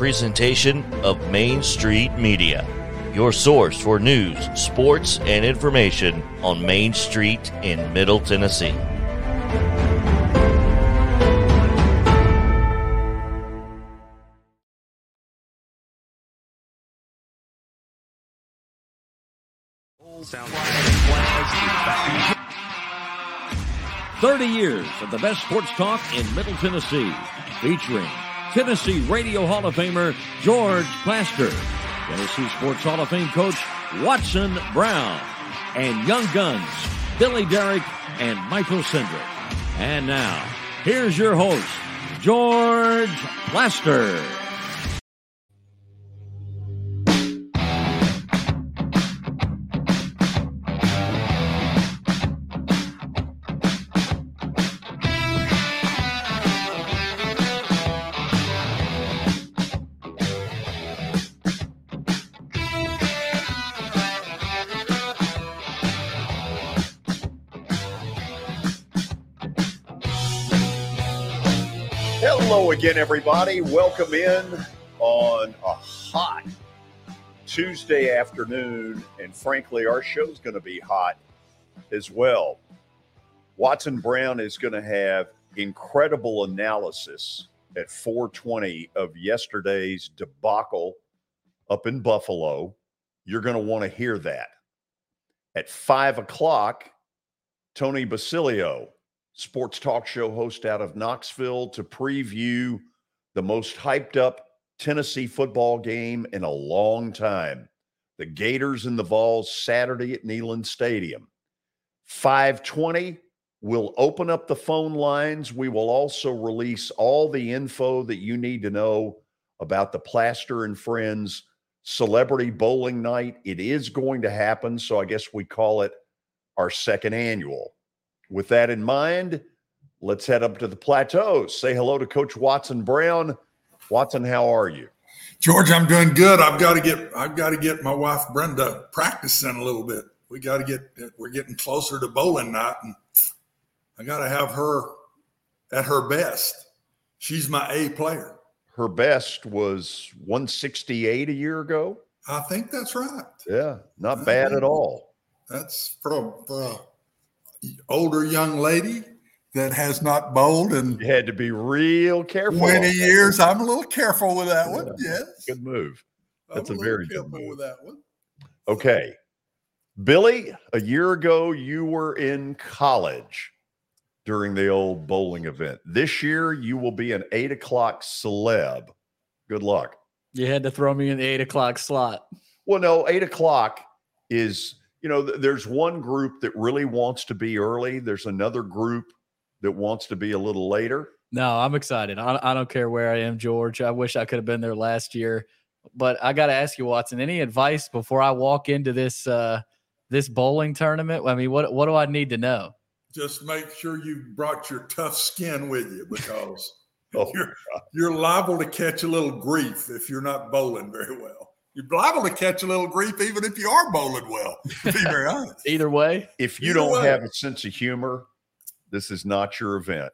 presentation of Main Street Media, your source for news, sports, and information on Main Street in Middle Tennessee. Thirty years of the best sports talk in Middle Tennessee, featuring Tennessee Radio Hall of Famer George Plaster, Tennessee Sports Hall of Fame coach Watson Brown, and Young Guns Billy Derrick and Michael Cindric. And now, here's your host, George Plaster. Again, everybody. Welcome in on a hot Tuesday afternoon. And frankly, our show's going to be hot as well. Watson Brown is going to have incredible analysis at 420 of yesterday's debacle up in Buffalo. You're going to want to hear that. At five o'clock, Tony Basilio sports talk show host out of Knoxville to preview the most hyped up Tennessee football game in a long time. The Gators and the Vols Saturday at Neyland Stadium. 520, we'll open up the phone lines. We will also release all the info that you need to know about the Plaster and Friends Celebrity Bowling Night. It is going to happen, so I guess we call it our second annual. With that in mind, let's head up to the plateaus. Say hello to Coach Watson Brown. Watson, how are you? George, I'm doing good. I've got to get I've got to get my wife Brenda practicing a little bit. We got to get we're getting closer to bowling night, and I got to have her at her best. She's my A player. Her best was 168 a year ago. I think that's right. Yeah, not bad at all. That's from uh, older young lady that has not bowled and You had to be real careful. 20 on that. years. I'm a little careful with that one. Yes. Good move. That's I'm a little very good move. with that one. Okay. Billy, a year ago, you were in college during the old bowling event. This year, you will be an eight o'clock celeb. Good luck. You had to throw me in the eight o'clock slot. Well, no, eight o'clock is, you know, th- there's one group that really wants to be early, there's another group that wants to be a little later. No, I'm excited. I, I don't care where I am, George. I wish I could have been there last year. But I got to ask you, Watson, any advice before I walk into this uh, this bowling tournament? I mean, what what do I need to know? Just make sure you brought your tough skin with you because Oh, you're you're liable to catch a little grief if you're not bowling very well. You're liable to catch a little grief even if you are bowling well. To be very honest. Either way, if you don't way. have a sense of humor, this is not your event.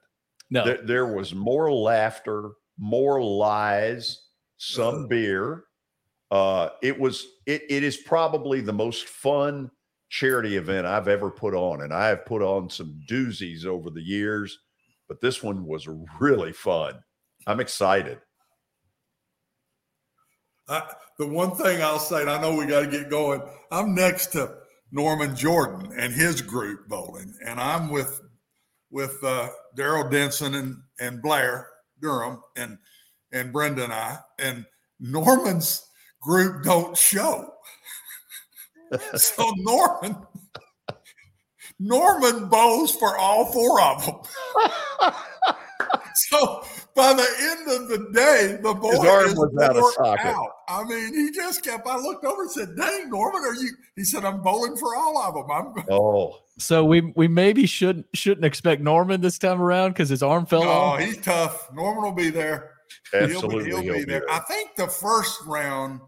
no. There, there was more laughter, more lies, some Uh. beer. Uh, it was it, it is probably the most fun charity event I've ever put on, and I have put on some doozies over the years, but this one was really fun. I'm excited. I, the one thing I'll say, and I know we got to get going. I'm next to Norman Jordan and his group bowling, and I'm with with uh, Daryl Denson and and Blair Durham and and Brenda and I. And Norman's group don't show, so Norman Norman bows for all four of them. So by the end of the day, the boy His arm is was out of wore socket. out. I mean, he just kept. I looked over and said, "Dang, Norman, are you?" He said, "I'm bowling for all of them." I'm. Oh, So we we maybe shouldn't shouldn't expect Norman this time around because his arm fell Oh, off. he's tough. Norman will be there. absolutely. He'll be, he'll be there. I think the first round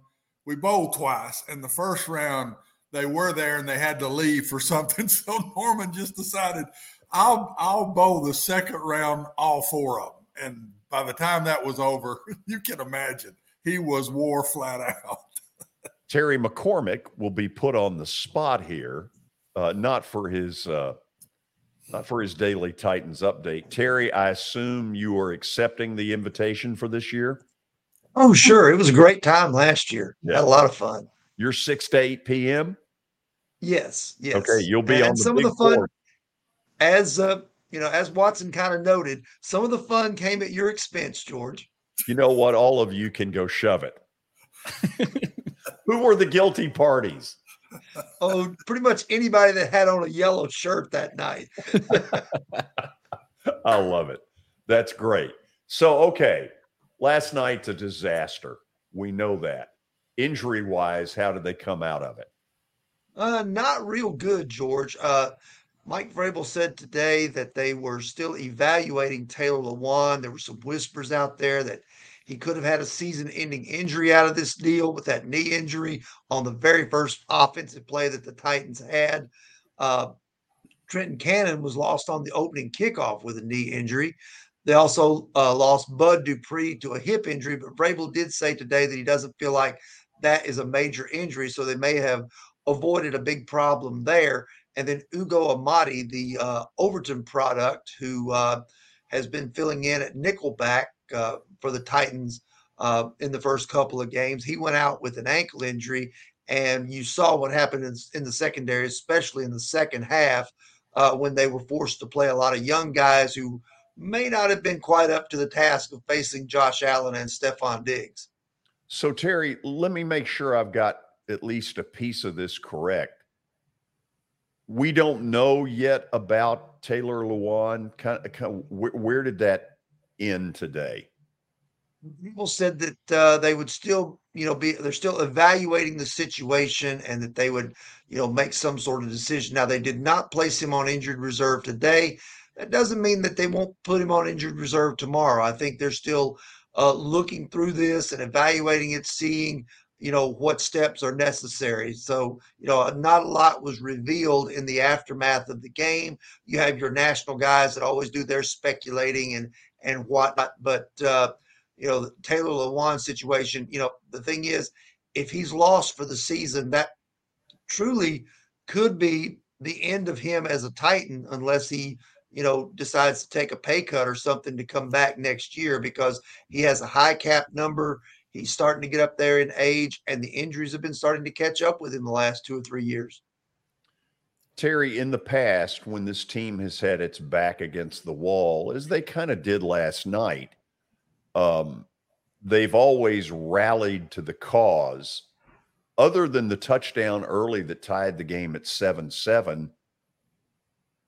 we bowled twice, and the first round they were there and they had to leave for something. So Norman just decided, I'll I'll bowl the second round all four of them, and by the time that was over, you can imagine he was wore flat out. Terry McCormick will be put on the spot here, uh, not for his uh, not for his daily Titans update. Terry, I assume you are accepting the invitation for this year. Oh, sure. It was a great time last year. Yeah. Had a lot of fun. You're six to eight p.m. Yes. Yes. Okay, you'll be and on the some of the fun. Board. As uh, you know, as Watson kind of noted, some of the fun came at your expense, George. You know what? All of you can go shove it. Who were the guilty parties? Oh, pretty much anybody that had on a yellow shirt that night. I love it. That's great. So, okay, last night's a disaster. We know that. Injury wise, how did they come out of it? Uh, not real good, George. Uh, Mike Vrabel said today that they were still evaluating Taylor Lewan. There were some whispers out there that he could have had a season ending injury out of this deal with that knee injury on the very first offensive play that the Titans had. Uh, Trenton Cannon was lost on the opening kickoff with a knee injury. They also uh, lost Bud Dupree to a hip injury, but Vrabel did say today that he doesn't feel like that is a major injury, so they may have avoided a big problem there. And then Ugo Amadi, the uh, Overton product, who uh, has been filling in at nickelback uh, for the Titans uh, in the first couple of games. He went out with an ankle injury, and you saw what happened in, in the secondary, especially in the second half uh, when they were forced to play a lot of young guys who may not have been quite up to the task of facing Josh Allen and Stefon Diggs. So, Terry, let me make sure I've got at least a piece of this correct. We don't know yet about Taylor Lewan. Kind of, kind of where, where did that end today? People said that uh, they would still, you know, be they're still evaluating the situation and that they would, you know, make some sort of decision. Now they did not place him on injured reserve today. That doesn't mean that they won't put him on injured reserve tomorrow. I think they're still uh, looking through this and evaluating it, seeing you know what steps are necessary so you know not a lot was revealed in the aftermath of the game you have your national guys that always do their speculating and and whatnot. But uh, you know, the Taylor Lewan situation. You know, the thing is, if he's lost for the season, that truly could be the end of him as a Titan, unless he you know decides to take a pay cut or something to come back next year because he has a high cap number. He's starting to get up there in age, and the injuries have been starting to catch up with him the last two or three years. Terry, in the past, when this team has had its back against the wall, as they kind of did last night, um, they've always rallied to the cause. Other than the touchdown early that tied the game at 7 7,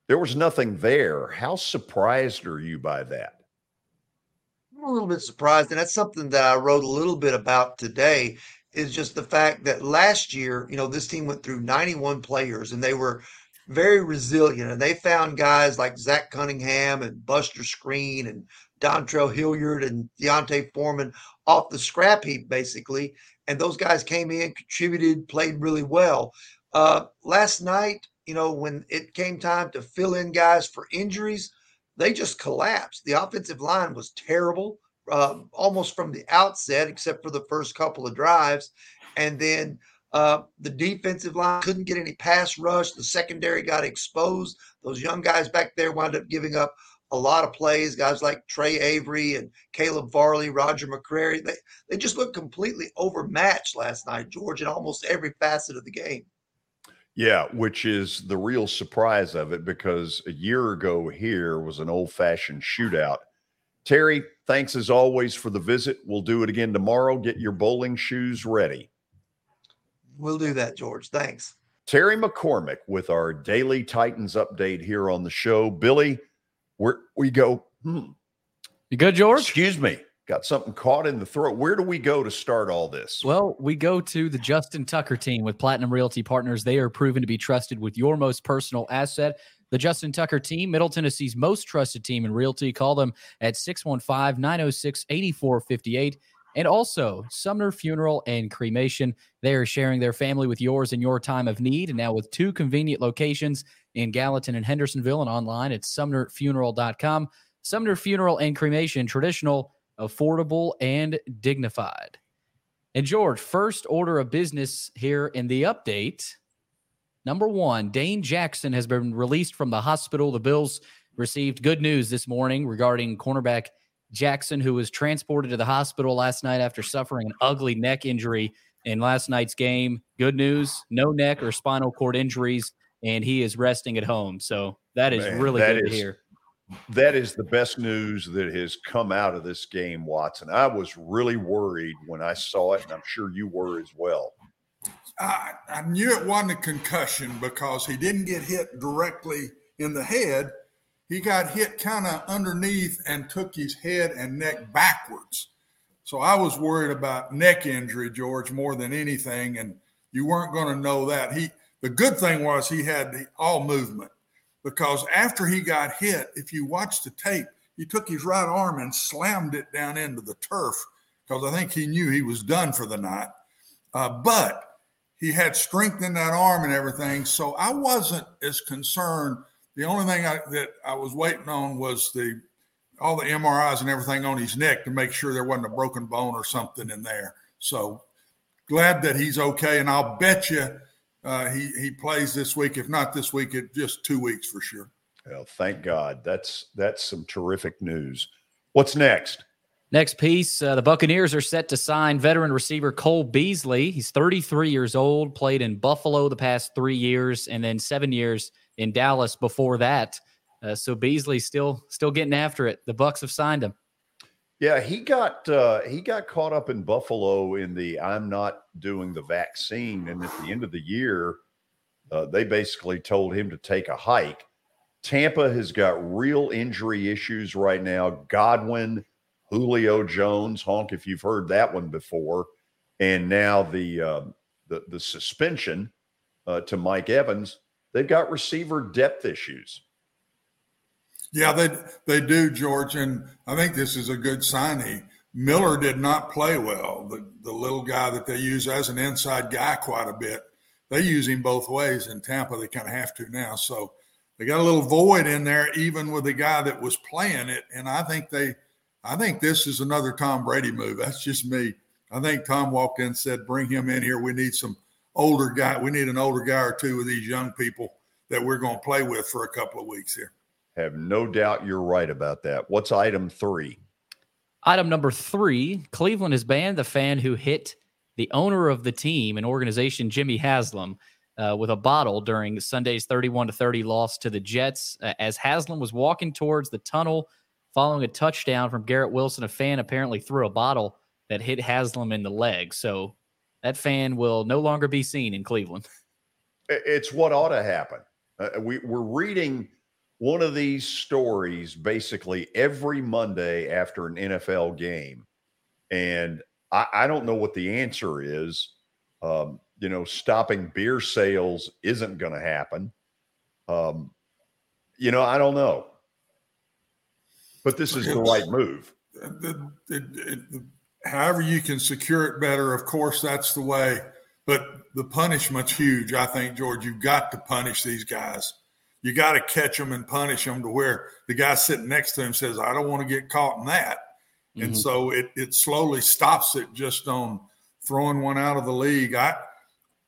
there was nothing there. How surprised are you by that? I'm a little bit surprised. And that's something that I wrote a little bit about today is just the fact that last year, you know, this team went through 91 players and they were very resilient. And they found guys like Zach Cunningham and Buster Skrine and Dontrell Hilliard and D'Onta Foreman off the scrap heap, basically. And those guys came in, contributed, played really well. Uh, last night, you know, when it came time to fill in guys for injuries, they just collapsed. The offensive line was terrible, uh, almost from the outset, except for the first couple of drives. And then uh, the defensive line couldn't get any pass rush. The secondary got exposed. Those young guys back there wound up giving up a lot of plays. Guys like Tre Avery and Caleb Farley, Roger McCreary, they, they just looked completely overmatched last night, George, in almost every facet of the game. Yeah, which is the real surprise of it because a year ago here was an old fashioned shootout. Terry, thanks as always for the visit. We'll do it again tomorrow. Get your bowling shoes ready. We'll do that, George. Thanks. Terry McCormick with our daily Titans update here on the show. Billy, where we go. Hmm. You good, George? Excuse me. Got something caught in the throat. Where do we go to start all this? Well, we go to the Justin Tucker team with Platinum Realty Partners. They are proven to be trusted with your most personal asset. The Justin Tucker team, Middle Tennessee's most trusted team in realty. Call them at 615 906 8458. And also, Sumner Funeral and Cremation. They are sharing their family with yours in your time of need. And now with two convenient locations in Gallatin and Hendersonville and online at sumnerfuneral.com. Sumner Funeral and Cremation, traditional, affordable, and dignified. And George, first order of business here in the update. Number one, Dane Jackson has been released from the hospital. The Bills received good news this morning regarding cornerback Jackson, who was transported to the hospital last night after suffering an ugly neck injury in last night's game. Good news no neck or spinal cord injuries, and he is resting at home. So that is Man, really that good is- to hear. That is the best news that has come out of this game, Watson. I was really worried when I saw it, and I'm sure you were as well. I, I knew it wasn't a concussion because he didn't get hit directly in the head. He got hit kind of underneath and took his head and neck backwards. So I was worried about neck injury, George, more than anything. And you weren't going to know that. He the good thing was he had the all movement because after he got hit, if you watch the tape, he took his right arm and slammed it down into the turf because I think he knew he was done for the night. Uh, but he had strength in that arm and everything. So I wasn't as concerned. The only thing I, that I was waiting on was the all the MRIs and everything on his neck to make sure there wasn't a broken bone or something in there. So glad that he's okay, and I'll bet you uh, he he plays this week. If not this week, it just two weeks for sure. Well, thank God. That's that's some terrific news. What's next? Next piece uh, the Buccaneers are set to sign veteran receiver Cole Beasley. He's 33 years old, played in Buffalo the past three years, and then seven years in Dallas before that. Uh, so Beasley still still getting after it. The Bucks have signed him. Yeah, he got uh, he got caught up in Buffalo in the I'm not doing the vaccine, and at the end of the year, uh, they basically told him to take a hike. Tampa has got real injury issues right now. Godwin, Julio Jones, honk if you've heard that one before, and now the uh, the the suspension uh, to Mike Evans. They've got receiver depth issues. Yeah, they they do, George, and I think this is a good signing. Miller did not play well. The the little guy that they use as an inside guy quite a bit. They use him both ways in Tampa. They kind of have to now. So they got a little void in there, even with the guy that was playing it. And I think they, I think this is another Tom Brady move. That's just me. I think Tom walked in and said, "Bring him in here. We need some older guy. We need an older guy or two of these young people that we're going to play with for a couple of weeks here." Have no doubt you're right about that. What's item three? Item number three Cleveland has banned the fan who hit the owner of the team and organization, Jimmy Haslam, uh, with a bottle during Sunday's 31 to 30 loss to the Jets. Uh, as Haslam was walking towards the tunnel following a touchdown from Garrett Wilson, a fan apparently threw a bottle that hit Haslam in the leg. So that fan will no longer be seen in Cleveland. It's what ought to happen. Uh, we, we're reading one of these stories basically every Monday after an NFL game. And I, I don't know what the answer is. Um, you know, stopping beer sales isn't going to happen. Um, you know, I don't know. But this is the right move. the, it, it, however you can secure it better, of course, that's the way. But the punishment's huge. I think, George, you've got to punish these guys. You got to catch them and punish them to where the guy sitting next to him says, I don't want to get caught in that. Mm-hmm. And so it, it slowly stops it just on throwing one out of the league. I,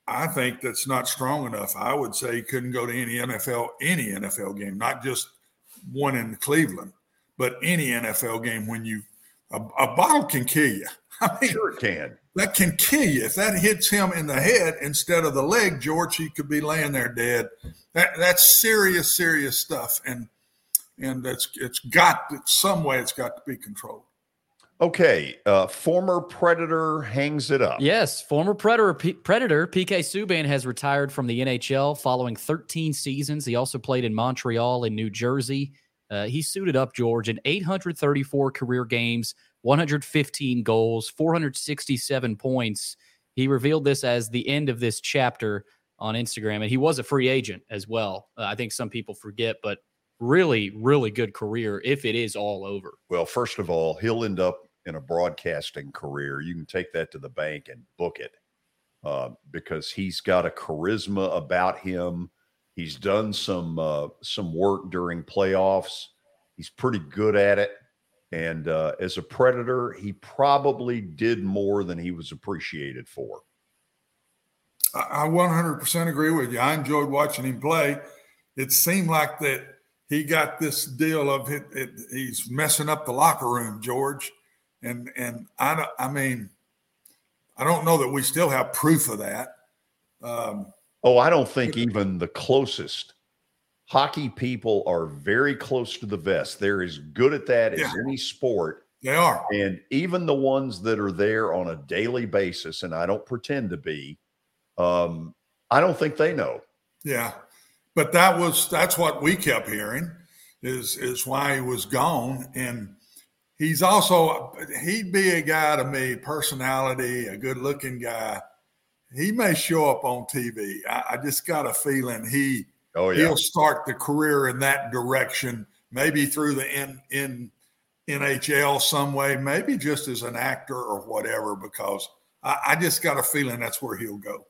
I think that's not strong enough. I would say he couldn't go to any NFL, any NFL game, not just one in Cleveland, but any NFL game when you a, a bottle can kill you. I mean, sure it can. That can kill you. If that hits him in the head instead of the leg, George, he could be laying there dead. That that's serious, serious stuff, and and that's it's got some way it's got to be controlled. Okay, uh, former Predator hangs it up. Yes, former Predator P- Predator PK Subban has retired from the NHL following 13 seasons. He also played in Montreal and New Jersey. Uh, he suited up George in 834 career games, 115 goals, 467 points. He revealed this as the end of this chapter on Instagram, and he was a free agent as well. Uh, I think some people forget, but really, really good career if it is all over. Well, first of all, he'll end up in a broadcasting career. You can take that to the bank and book it uh, because he's got a charisma about him. He's done some uh, some work during playoffs. He's pretty good at it. And uh, as a predator, he probably did more than he was appreciated for. I 100% agree with you. I enjoyed watching him play. It seemed like that he got this deal of it, it, he's messing up the locker room, George. And and I I mean, I don't know that we still have proof of that. Um, oh, I don't think even the closest hockey people are very close to the vest. They're as good at that as any sport. They are. And even the ones that are there on a daily basis, and I don't pretend to be, um, I don't think they know. Yeah. But that was that's what we kept hearing is is why he was gone. And he's also he'd be a guy to me, personality, a good looking guy. He may show up on TV. I, I just got a feeling he oh, yeah. he'll start the career in that direction, maybe through the in in NHL some way, maybe just as an actor or whatever, because I, I just got a feeling that's where he'll go.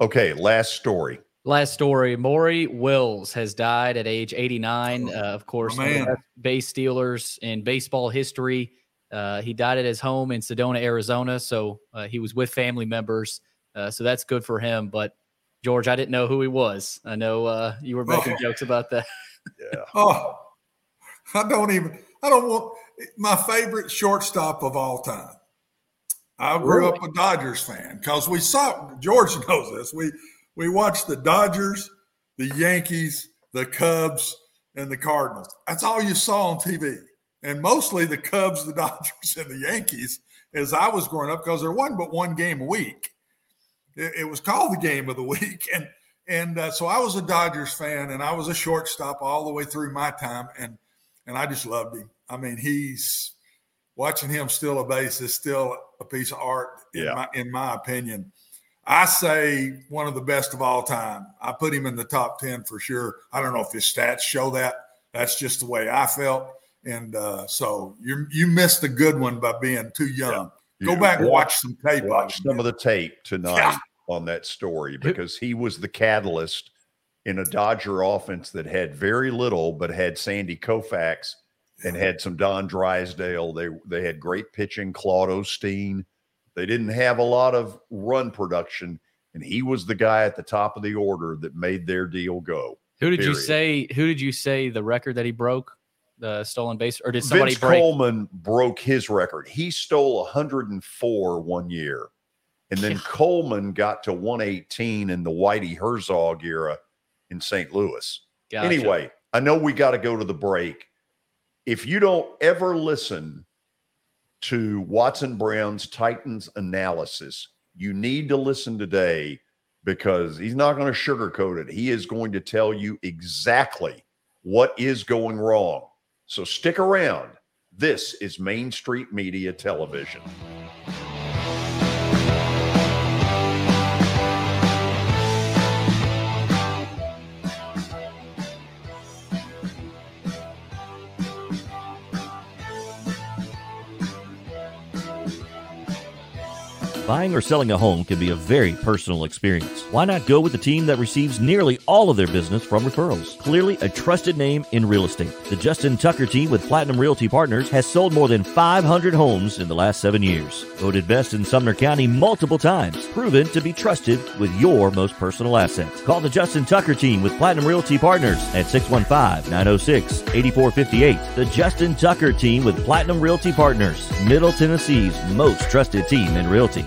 Okay, last story. Last story: Maury Wills has died at age 89. Uh, of course, one of the base stealers in baseball history. Uh, he died at his home in Sedona, Arizona. So uh, he was with family members. Uh, so that's good for him. But George, I didn't know who he was. I know uh, you were making oh. jokes about that. yeah. Oh, I don't even. I don't want my favorite shortstop of all time. I grew really? up a Dodgers fan because we saw George knows this. We we watched the Dodgers, the Yankees, the Cubs, and the Cardinals. That's all you saw on TV. And mostly the Cubs, the Dodgers, and the Yankees as I was growing up because there wasn't but one game a week. It, it was called the game of the week. And and uh, so I was a Dodgers fan and I was a shortstop all the way through my time. And and I just loved him. I mean, he's watching him steal a base is still a piece of art in, yeah. my, in my opinion. I say one of the best of all time. I put him in the top 10 for sure. I don't know if his stats show that. That's just the way I felt. And uh, so you you missed a good one by being too young. Yeah. Go back and watch some tape. Watch some of the tape tonight yeah. on that story because he was the catalyst in a Dodger offense that had very little, but had Sandy Koufax and had some Don Drysdale. They they had great pitching, Claude Osteen they didn't have a lot of run production, and he was the guy at the top of the order that made their deal go. Who did period. you say? Who did you say the record that he broke? The stolen base, or did somebody Vince break? Coleman broke his record. He stole 104 one year, and then Coleman got to 118 in the Whitey Herzog era in St. Louis. Gotcha. Anyway, I know we got to go to the break. If you don't ever listen to Watson Brown's Titans analysis, you need to listen today because he's not going to sugarcoat it. He is going to tell you exactly what is going wrong. So stick around. This is Main Street Media Television. Buying or selling a home can be a very personal experience. Why not go with the team that receives nearly all of their business from referrals? Clearly a trusted name in real estate. The Justin Tucker team with Platinum Realty Partners has sold more than 500 homes in the last seven years. Voted best in Sumner County multiple times. Proven to be trusted with your most personal assets. Call the Justin Tucker team with Platinum Realty Partners at 615-906-8458. The Justin Tucker team with Platinum Realty Partners, Middle Tennessee's most trusted team in realty.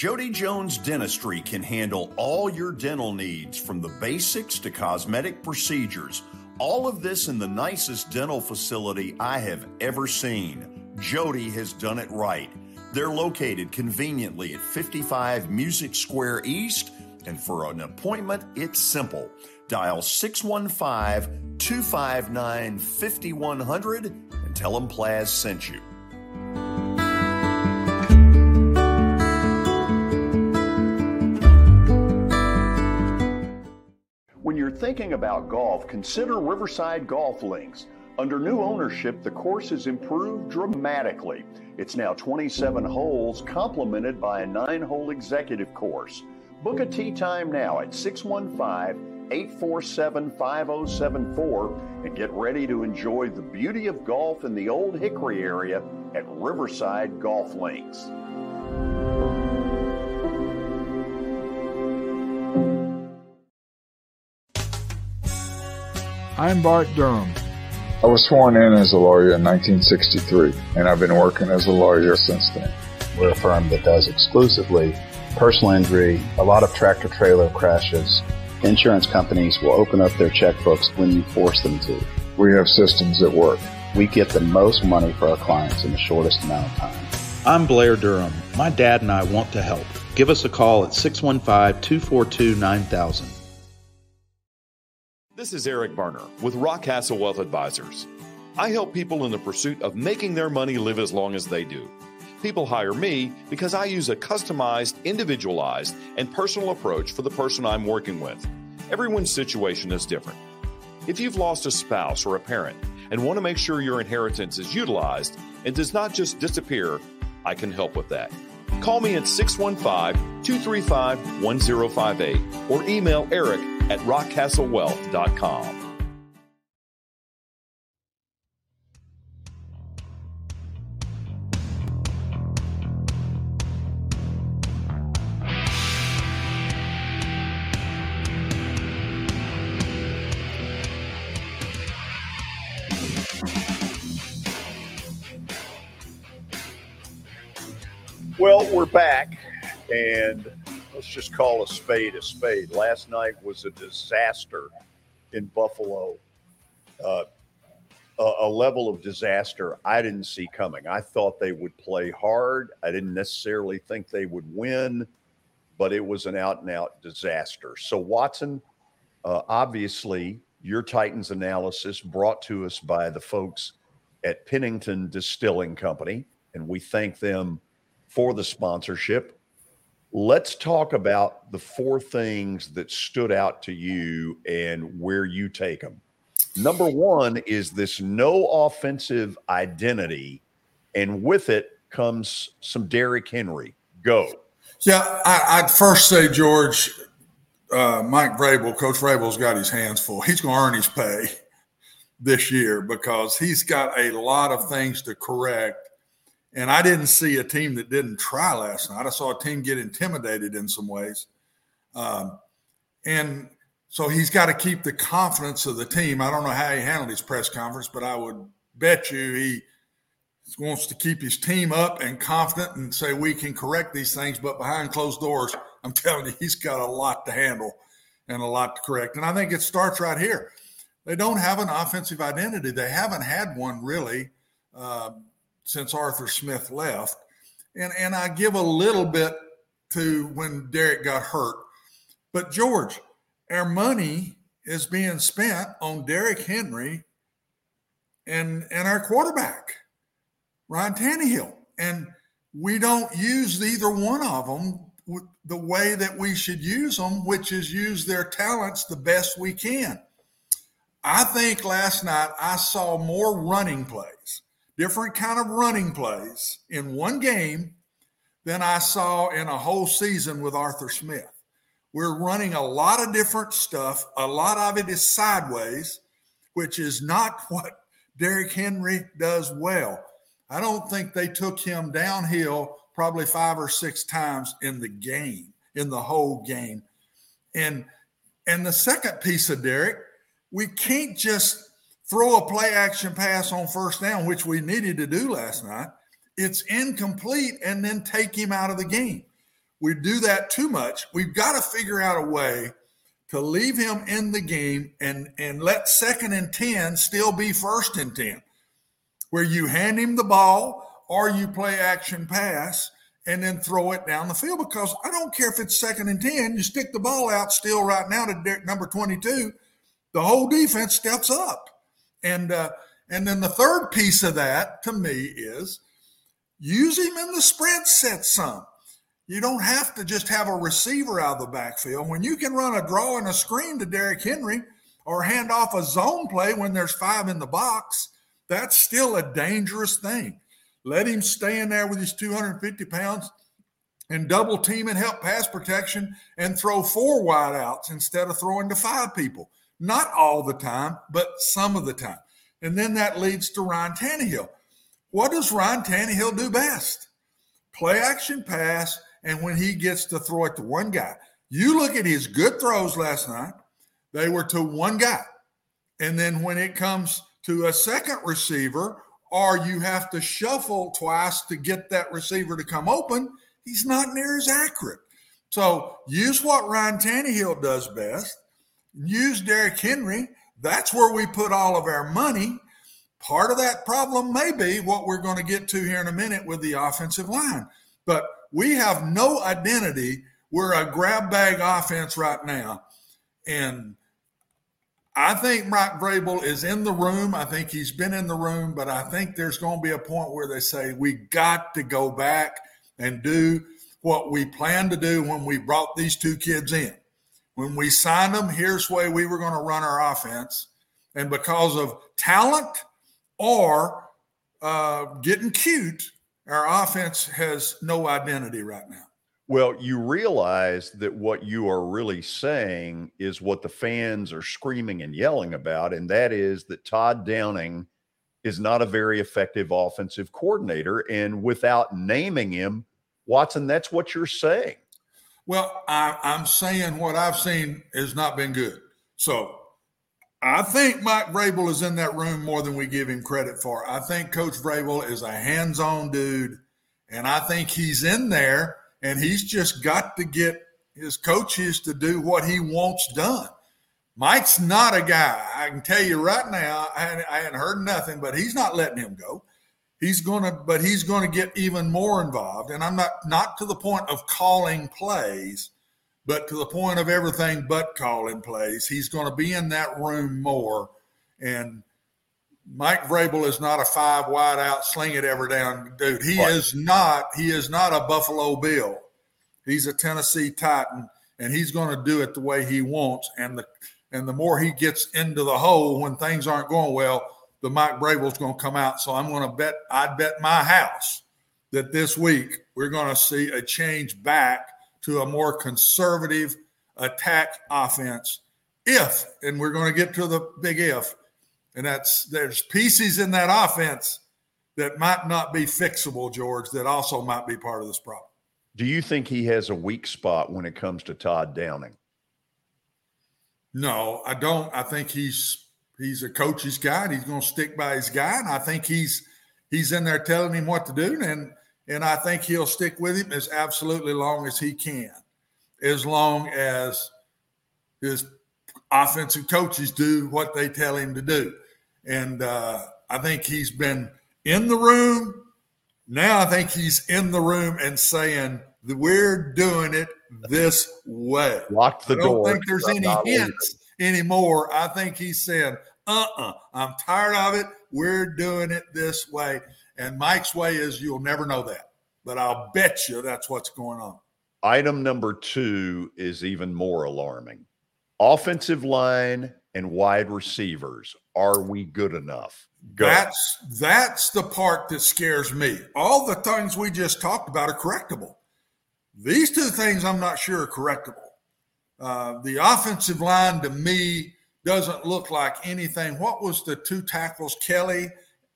Jody Jones Dentistry can handle all your dental needs from the basics to cosmetic procedures. All of this in the nicest dental facility I have ever seen. Jody has done it right. They're located conveniently at 55 Music Square East, and for an appointment, it's simple. Dial 615 259 5100 and tell them Plaz sent you. When you're thinking about golf, consider Riverside Golf Links. Under new ownership, the course has improved dramatically. It's now 27 holes, complemented by a nine hole executive course. Book a tee time now at 615 847 5074 and get ready to enjoy the beauty of golf in the Old Hickory area at Riverside Golf Links. I'm Bart Durham. I was sworn in as a lawyer in 1963, and I've been working as a lawyer since then. We're a firm that does exclusively personal injury, a lot of tractor trailer crashes. Insurance companies will open up their checkbooks when you force them to. We have systems that work. We get the most money for our clients in the shortest amount of time. I'm Blair Durham. My dad and I want to help. Give us a call at 615 242 9000. This is Eric Berner with Rockcastle Wealth Advisors. I help people in the pursuit of making their money live as long as they do. People hire me because I use a customized, individualized, and personal approach for the person I'm working with. Everyone's situation is different. If you've lost a spouse or a parent and want to make sure your inheritance is utilized and does not just disappear, I can help with that. Call me at 615 235 1058 or email Eric at rockcastlewealth.com. Well, we're back, and let's just call a spade a spade. Last night was a disaster in Buffalo. Uh, a, a level of disaster I didn't see coming. I thought they would play hard. I didn't necessarily think they would win, but it was an out and out disaster. So, Watson, uh, obviously, your Titans analysis brought to us by the folks at Pennington Distilling Company, and we thank them for the sponsorship. Let's talk about the four things that stood out to you and where you take them. Number one is this no offensive identity, and with it comes some Derrick Henry. Go. Yeah, I, would first say, George, uh, Mike Vrabel, Coach Vrabel's got his hands full. He's going to earn his pay this year because he's got a lot of things to correct and I didn't see a team that didn't try last night. I saw a team get intimidated in some ways. Um, and so he's got to keep the confidence of the team. I don't know how he handled his press conference, but I would bet you he wants to keep his team up and confident and say we can correct these things. But behind closed doors, I'm telling you, he's got a lot to handle and a lot to correct. And I think it starts right here. They don't have an offensive identity. They haven't had one really. Uh, since Arthur Smith left. And, and I give a little bit to when Derrick got hurt. But George, our money is being spent on Derrick Henry and, and our quarterback, Ryan Tannehill. And we don't use either one of them the way that we should use them, which is use their talents the best we can. I think last night I saw more running plays different kind of running plays in one game than I saw in a whole season with Arthur Smith. We're running a lot of different stuff. A lot of it is sideways, which is not what Derrick Henry does well. I don't think they took him downhill probably five or six times in the game, in the whole game. And and the second piece of Derrick, we can't just throw a play action pass on first down, which we needed to do last night, it's incomplete and then take him out of the game. We do that too much. We've got to figure out a way to leave him in the game and, and let second and 10 still be first and 10, where you hand him the ball or you play action pass and then throw it down the field because I don't care if it's second and 10, you stick the ball out still right now to number 22, the whole defense steps up. And, uh, and then the third piece of that to me is use him in the spread set some. You don't have to just have a receiver out of the backfield. When you can run a draw and a screen to Derrick Henry or hand off a zone play when there's five in the box, that's still a dangerous thing. Let him stay in there with his 250 pounds and double team and help pass protection and throw four wideouts instead of throwing to five people. Not all the time, but some of the time. And then that leads to Ryan Tannehill. What does Ryan Tannehill do best? Play action pass, and when he gets to throw it to one guy. You look at his good throws last night, they were to one guy. And then when it comes to a second receiver or you have to shuffle twice to get that receiver to come open, he's not near as accurate. So use what Ryan Tannehill does best. Use Derrick Henry. That's where we put all of our money. Part of that problem may be what we're going to get to here in a minute with the offensive line. But we have no identity. We're a grab bag offense right now. And I think Mike Vrabel is in the room. I think he's been in the room, but I think there's going to be a point where they say we got to go back and do what we planned to do when we brought these two kids in. When we signed them, here's the way we were going to run our offense. And because of talent or uh, getting cute, our offense has no identity right now. Well, you realize that what you are really saying is what the fans are screaming and yelling about, and that is that Todd Downing is not a very effective offensive coordinator. And without naming him, Watson, that's what you're saying. Well, I, am saying what I've seen has not been good. So I think Mike Vrabel is in that room more than we give him credit for. I think Coach Vrabel is a hands on dude, and I think he's in there and he's just got to get his coaches to do what he wants done. Mike's not a guy. I can tell you right now. I hadn't, I hadn't heard nothing, but he's not letting him go. He's going to, but he's going to get even more involved. And I'm not not to the point of calling plays, but to the point of everything but calling plays. He's going to be in that room more. And Mike Vrabel is not a five wide out, sling it ever down dude. He right. is not. He is not a Buffalo Bill. He's a Tennessee Titan, and he's going to do it the way he wants. And the and the more he gets into the hole when things aren't going well, the Mike Vrabel's going to come out. So I'm going to bet. I'd bet my house that this week we're going to see a change back to a more conservative attack offense. If and we're going to get to the big if and that's there's pieces in that offense that might not be fixable, George, that also might be part of this problem. Do you think he has a weak spot when it comes to Todd Downing? No, I don't. I think he's he's a coach's guy and he's going to stick by his guy. And I think he's he's in there telling him what to do. And and I think he'll stick with him as absolutely long as he can, as long as his offensive coaches do what they tell him to do. And uh, I think he's been in the room. Now I think he's in the room and saying, we're doing it this way. Lock the door. I don't door. think there's any hints anymore. I think he's saying, uh uh-uh, uh, i am tired of it. We're doing it this way. And Mike's way is you'll never know that. But I'll bet you that's what's going on. Item number two is even more alarming offensive line and wide receivers. Are we good enough? Go. That's that's the part that scares me. All the things we just talked about are correctable. These two things I'm not sure are correctable. Uh, the offensive line to me doesn't look like anything. What was the two tackles? Kelly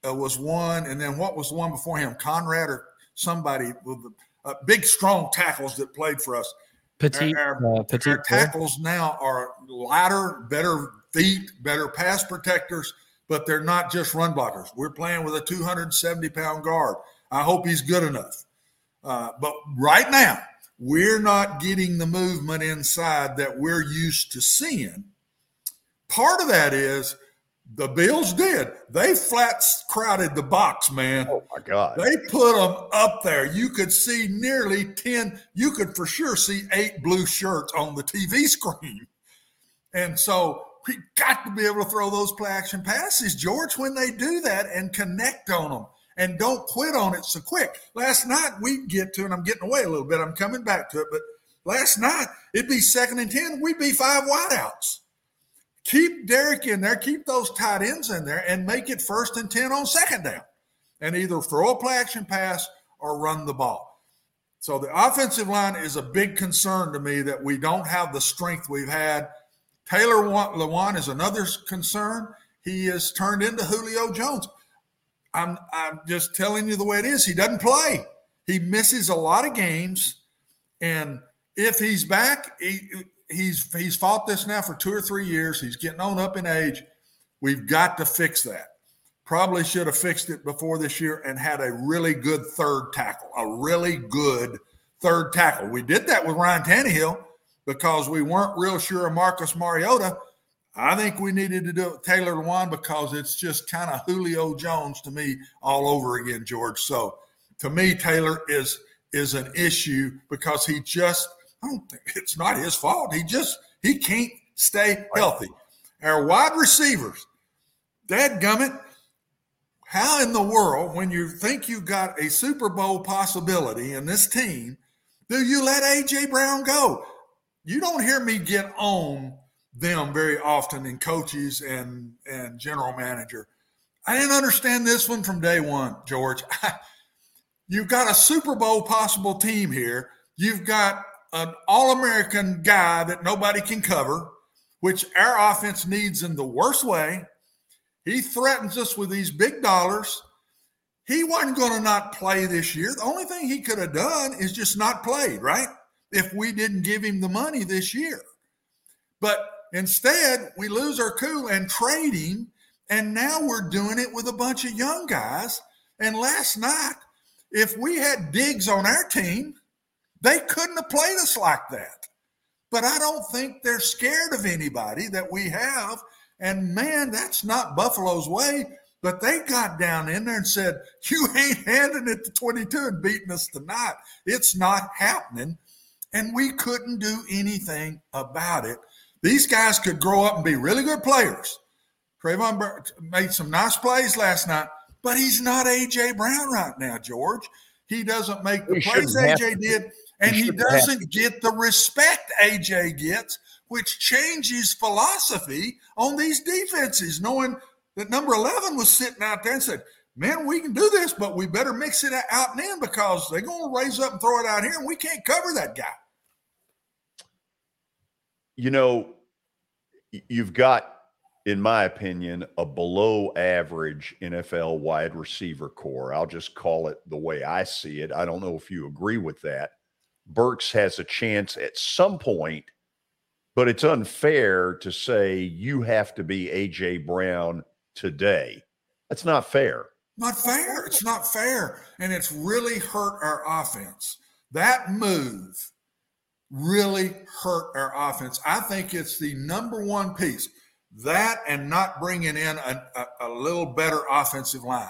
uh, was one, and then what was the one before him? Conrad or somebody with the uh, big, strong tackles that played for us. Petite, our, uh, petite our tackles now are lighter, better feet, better pass protectors, but they're not just run blockers. We're playing with a 270 pound guard. I hope he's good enough. Uh, but right now, we're not getting the movement inside that we're used to seeing. Part of that is The Bills did. They flat crowded the box, man. Oh my God! They put them up there. You could see nearly ten. You could for sure see eight blue shirts on the TV screen, and so we got to be able to throw those play action passes, George, when they do that and connect on them and don't quit on it so quick. Last night we get to, and I'm getting away a little bit. I'm coming back to it, but last night it'd be second and ten. We'd be five wideouts. Keep Derrick in there, keep those tight ends in there, and make it first and ten on second down, and either throw a play action pass or run the ball. So the offensive line is a big concern to me that we don't have the strength we've had Taylor Lewan is another concern. He has turned into Julio Jones. I'm I'm just telling you the way it is. He doesn't play. He misses a lot of games, and if he's back, he, he's he's fought this now for two or three years. He's getting on up in age. We've got to fix that. Probably should have fixed it before this year and had a really good third tackle, a really good third tackle. We did that with Ryan Tannehill because we weren't real sure of Marcus Mariota. I think we needed to do it Taylor Lewan because it's just kind of Julio Jones to me all over again, George. So to me, Taylor is is an issue because he just I don't think it's not his fault. He just he can't stay healthy. Our wide receivers, Dad Gummit, how in the world, when you think you got a Super Bowl possibility in this team, do you let AJ Brown go? you don't hear me get on them very often in coaches and and general manager. I didn't understand this one from day one, George. You've got a Super Bowl possible team here. You've got an All American guy that nobody can cover, which our offense needs in the worst way. He threatens us with these big dollars. He wasn't going to not play this year. The only thing he could have done is just not played, right? if we didn't give him the money this year. But instead, we lose our cool and trade him. And now we're doing it with a bunch of young guys. And last night, if we had Diggs on our team, they couldn't have played us like that. But I don't think they're scared of anybody that we have. And man, that's not Buffalo's way. But they got down in there and said, You ain't handing it to 22 and beating us tonight. It's not happening and we couldn't do anything about it. These guys could grow up and be really good players. Treylon made some nice plays last night, but he's not AJ Brown right now, George. He doesn't make the he plays AJ did, and he, doesn't get the respect AJ gets, which changes philosophy on these defenses, knowing that number 11 was sitting out there and said, man, we can do this, but we better mix it out and in because they're going to raise up and throw it out here, and we can't cover that guy you know, you've got, in my opinion, a below average NFL wide receiver corps. I'll just call it the way I see it. I don't know if you agree with that. Burks has a chance at some point, but it's unfair to say you have to be AJ Brown today. That's not fair. Not fair. It's not fair. And it's really hurt our offense. That move really hurt our offense. I think it's the number one piece. That and not bringing in a, a, a little better offensive line.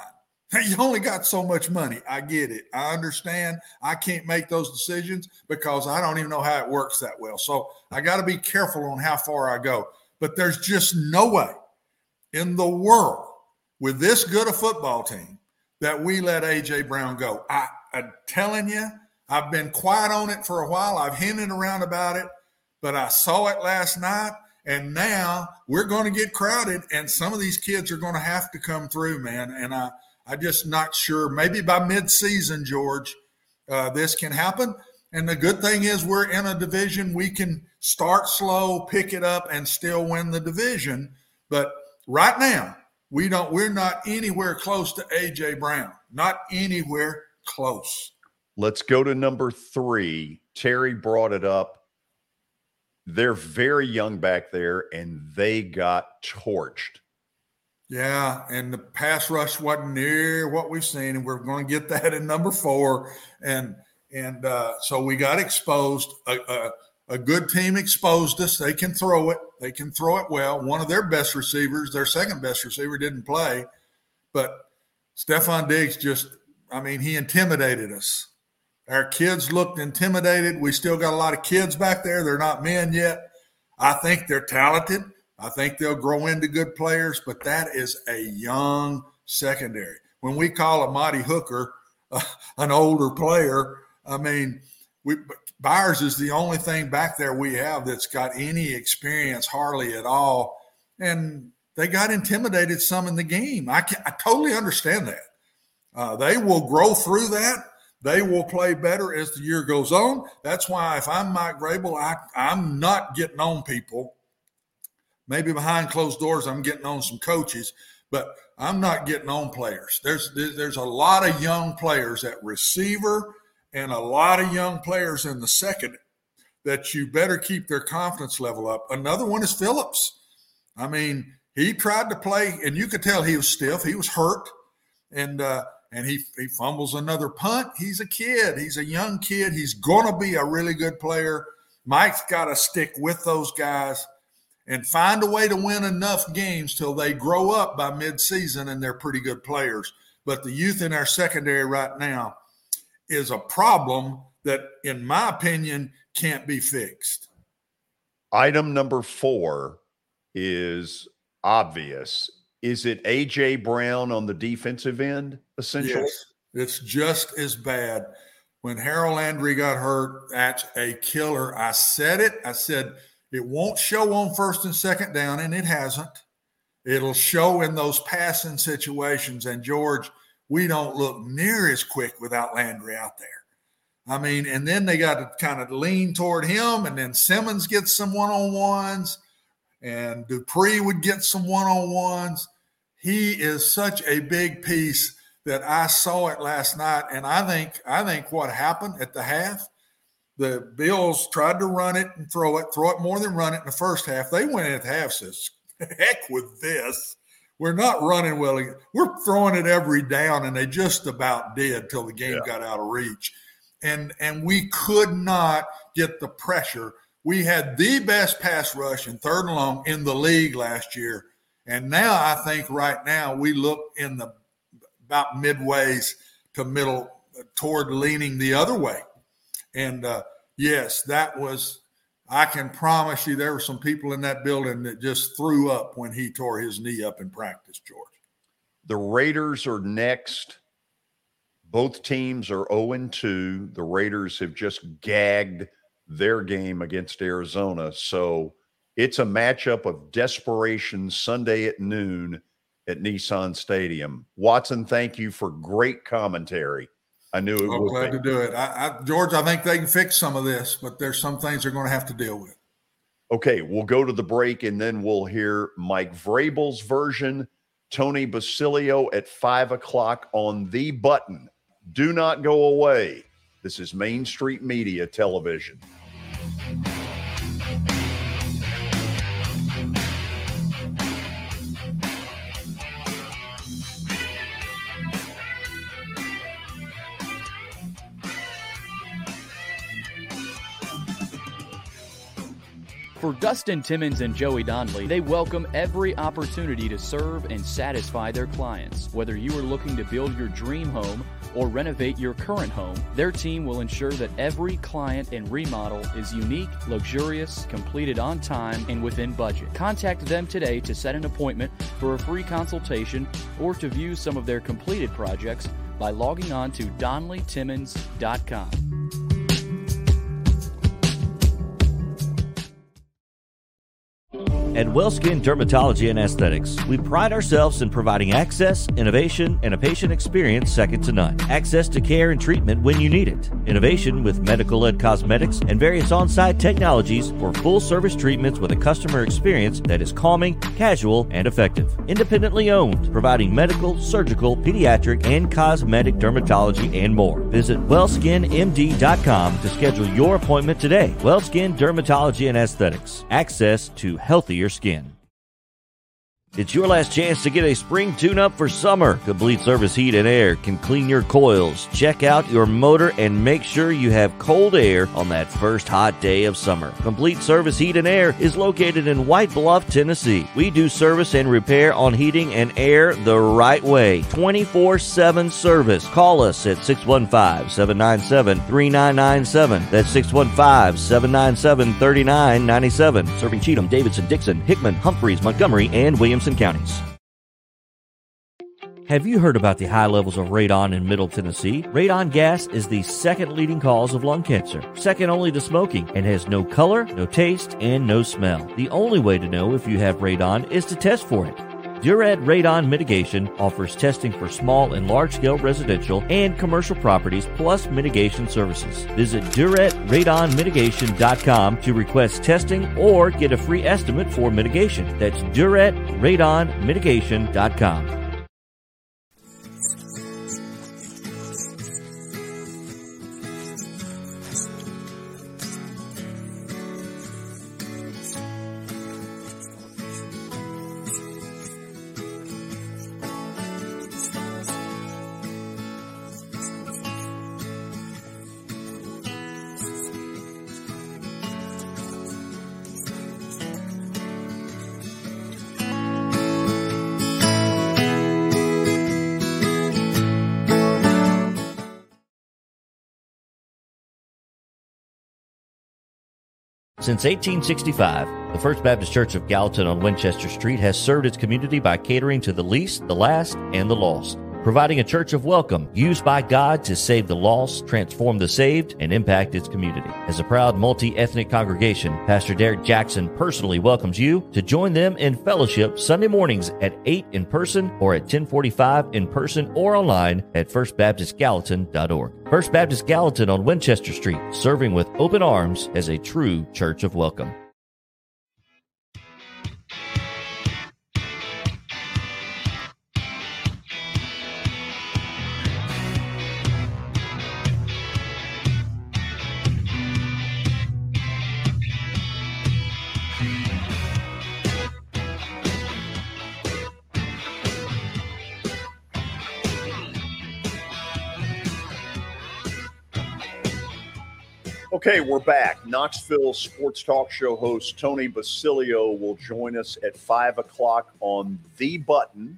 You only got so much money. I get it. I understand. I can't make those decisions because I don't even know how it works that well. So I got to be careful on how far I go. But there's just no way in the world with this good a football team that we let AJ Brown go. I, I'm telling you, I've been quiet on it for a while. I've hinted around about it, but I saw it last night. And now we're going to get crowded, and some of these kids are going to have to come through, man. And I, I just not sure. Maybe by mid-season, George, uh, this can happen. And the good thing is we're in a division we can start slow, pick it up, and still win the division. But right now, we don't. We're not anywhere close to AJ Brown. Not anywhere close. Let's go to number three. Terry brought it up. They're very young back there, and they got torched. Yeah, and the pass rush wasn't near what we've seen, and we're going to get that in number four. And and uh, so we got exposed. A, a, a good team exposed us. They can throw it. They can throw it well. One of their best receivers, their second best receiver, didn't play, but Stefon Diggs just, I mean, he intimidated us. Our kids looked intimidated. We still got a lot of kids back there. They're not men yet. I think they're talented. I think they'll grow into good players, but that is a young secondary. When we call Amani Hooker uh, an older player, I mean, we Byard is the only thing back there we have that's got any experience, hardly at all, and they got intimidated some in the game. I can, I totally understand that. Uh, they will grow through that. They will play better as the year goes on. That's why if I'm Mike Vrabel, I, I'm not getting on people. Maybe behind closed doors, I'm getting on some coaches, but I'm not getting on players. There's there's a lot of young players at receiver and a lot of young players in the second that you better keep their confidence level up. Another one is Phillips. I mean, he tried to play, and you could tell he was stiff. He was hurt, and uh, and he he fumbles another punt. He's a kid. He's a young kid. He's going to be a really good player. Mike's got to stick with those guys and find a way to win enough games till they grow up by midseason and they're pretty good players. But the youth in our secondary right now is a problem that, in my opinion, can't be fixed. Item number four is obvious. Is it AJ Brown on the defensive end, essentially? Yes, it's just as bad. When Harold Landry got hurt, that's a killer. I said it. I said it won't show on first and second down, and it hasn't. It'll show in those passing situations. And George, we don't look near as quick without Landry out there. I mean, and then they got to kind of lean toward him, and then Simmons gets some one on ones, and Dupree would get some one on ones. He is such a big piece that I saw it last night, and I think I think what happened at the half, the Bills tried to run it and throw it, throw it more than run it in the first half. They went in at the half says, "Heck with this." we're not running well. We're throwing it every down, and they just about did till the game yeah. got out of reach. And and we could not get the pressure. We had the best pass rush in third and long in the league last year, and now I think right now we look in the about midways to middle toward leaning the other way. And uh, yes, that was I can promise you there were some people in that building that just threw up when he tore his knee up in practice, George. The Raiders are next. Both teams are 0 2. The Raiders have just gagged their game against Arizona. So it's a matchup of desperation Sunday at noon at Nissan Stadium. Watson, thank you for great commentary. I knew it. I'm glad be. to do it. I, I, George, I think they can fix some of this, but there's some things they're going to have to deal with. Okay, we'll go to the break and then we'll hear Mike Vrabel's version. Tony Basilio at five o'clock on the button. Do not go away. This is Main Street Media Television. For Dustin Timmons and Joey Donnelly, they welcome every opportunity to serve and satisfy their clients. Whether you are looking to build your dream home or renovate your current home, their team will ensure that every client and remodel is unique, luxurious, completed on time, and within budget. Contact them today to set an appointment for a free consultation or to view some of their completed projects by logging on to DonnellyTimmons.com. At WellSkin Dermatology and Aesthetics, we pride ourselves in providing access, innovation, and a patient experience second to none. Access to care and treatment when you need it. Innovation with medical led cosmetics and various on site technologies for full service treatments with a customer experience that is calming, casual, and effective. Independently owned, providing medical, surgical, pediatric, and cosmetic dermatology and more. Visit wellskinmd.com to schedule your appointment today. WellSkin Dermatology and Aesthetics. Access to healthier your skin. It's your last chance to get a spring tune up for summer. Complete Service Heat and Air can clean your coils, check out your motor, and make sure you have cold air on that first hot day of summer. Complete Service Heat and Air is located in White Bluff, Tennessee. We do service and repair on heating and air the right way. 24 7 service. Call us at 615 797 3997. That's 615 797 3997. Serving Cheatham, Davidson, Dickson, Hickman, Humphreys, Montgomery, and Williamson counties. Have you heard about the high levels of radon in Middle Tennessee? Radon gas is the second leading cause of lung cancer, second only to smoking, and has no color, no taste, and no smell. The only way to know if you have radon is to test for it. Duret Radon Mitigation offers testing for small and large scale residential and commercial properties plus mitigation services. Visit DuretRadonMitigation.com to request testing or get a free estimate for mitigation. That's DuretRadonMitigation.com. Since 1865, the First Baptist Church of Gallatin on Winchester Street has served its community by catering to the least, the last, and the lost providing a church of welcome used by God to save the lost, transform the saved, and impact its community. As a proud multi ethnic congregation, Pastor Derek Jackson personally welcomes you to join them in fellowship Sunday mornings at 8 in person or at 1045 in person or online at firstbaptistgallatin.org. First Baptist Gallatin on Winchester Street, serving with open arms as a true church of welcome. Okay, we're back. Knoxville Sports Talk Show host Tony Basilio will join us at five o'clock on the button.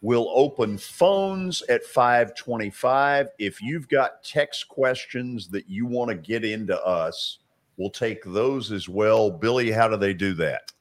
We'll open phones at 525. If you've got text questions that you want to get into us, we'll take those as well. Billy, how do they do that?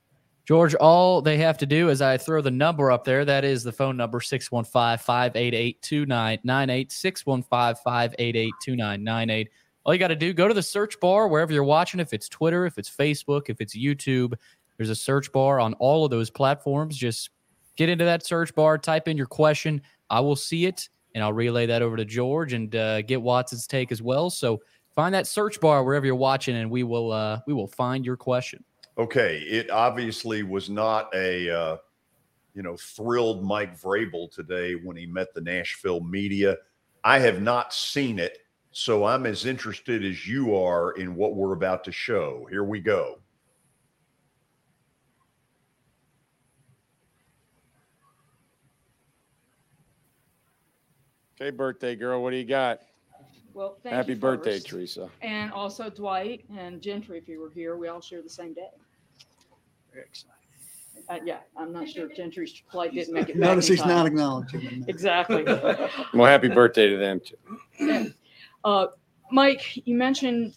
George, all they have to do is I throw the number up there. That is the phone number 615 588 2998. 615 588 2998 all you got to do go to the search bar wherever you're watching if it's twitter if it's facebook if it's youtube there's a search bar on all of those platforms. Just get into that search bar type in your question. I will see it and i'll relay that over to george and uh, get watson's take as well. So find that search bar wherever you're watching and we will uh, we will find your question. Okay it obviously was not a uh, you know thrilled mike vrabel today when he met the nashville media. I have not seen it so I'm as interested as you are in what we're about to show. Here we go. Okay, birthday girl, what do you got? Well, happy birthday, first. Teresa. And also Dwight and Gentry, if you were here, we all share the same day. Very exciting. Uh, yeah, I'm not sure if Gentry's flight didn't make it. Notice he's not acknowledging. Exactly. well, happy birthday to them too. Uh, Mike, you mentioned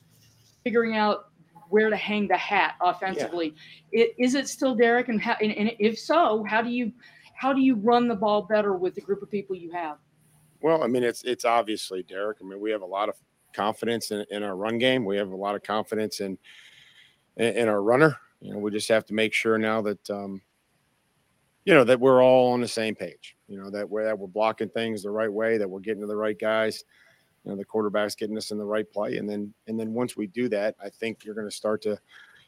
figuring out where to hang the hat offensively. Yeah. It, is it still Derrick? And, how, and, and if so, how do you how do you run the ball better with the group of people you have? Well, I mean, it's it's obviously Derrick. I mean, we have a lot of confidence in, in our run game. We have a lot of confidence in in, in our runner. You know, we just have to make sure now that um, you know that we're all on the same page. You know that we're that we're blocking things the right way, that we're getting to the right guys you know the quarterback's getting us in the right play and then and then once we do that i think you're going to start to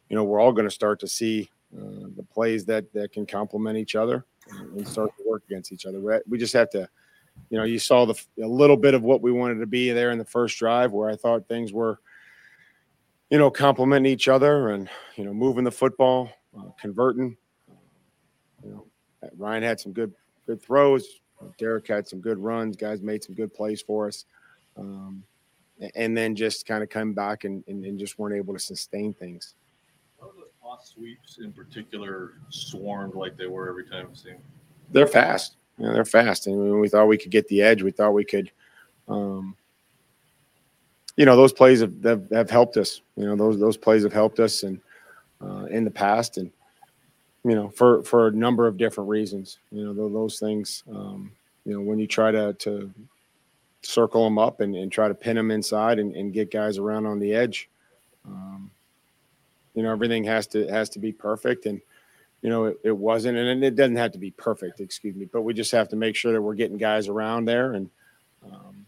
you know we're all going to start to see uh, the plays that that can complement each other and start to work against each other we just have to you know you saw the a little bit of what we wanted to be there in the first drive where i thought things were you know complementing each other and you know moving the football uh, converting you know Ryan had some good good throws. Derrick had some good runs. Guys made some good plays for us. Um, and then just kind of come back and, and, and, just weren't able to sustain things. Off sweeps in particular swarmed like they were every time it seemed. They're fast. Yeah, they're fast. And we thought we could get the edge. We thought we could, um, you know, those plays have, have, have, helped us. You know, those those plays have helped us and uh, in the past, and you know, for for a number of different reasons. You know, those things. Um, you know, when you try to to circle them up and, and try to pin them inside and, and get guys around on the edge. Um, you know, everything has to has to be perfect, and you know it, it wasn't, and it doesn't have to be perfect. Excuse me, but we just have to make sure that we're getting guys around there, and um,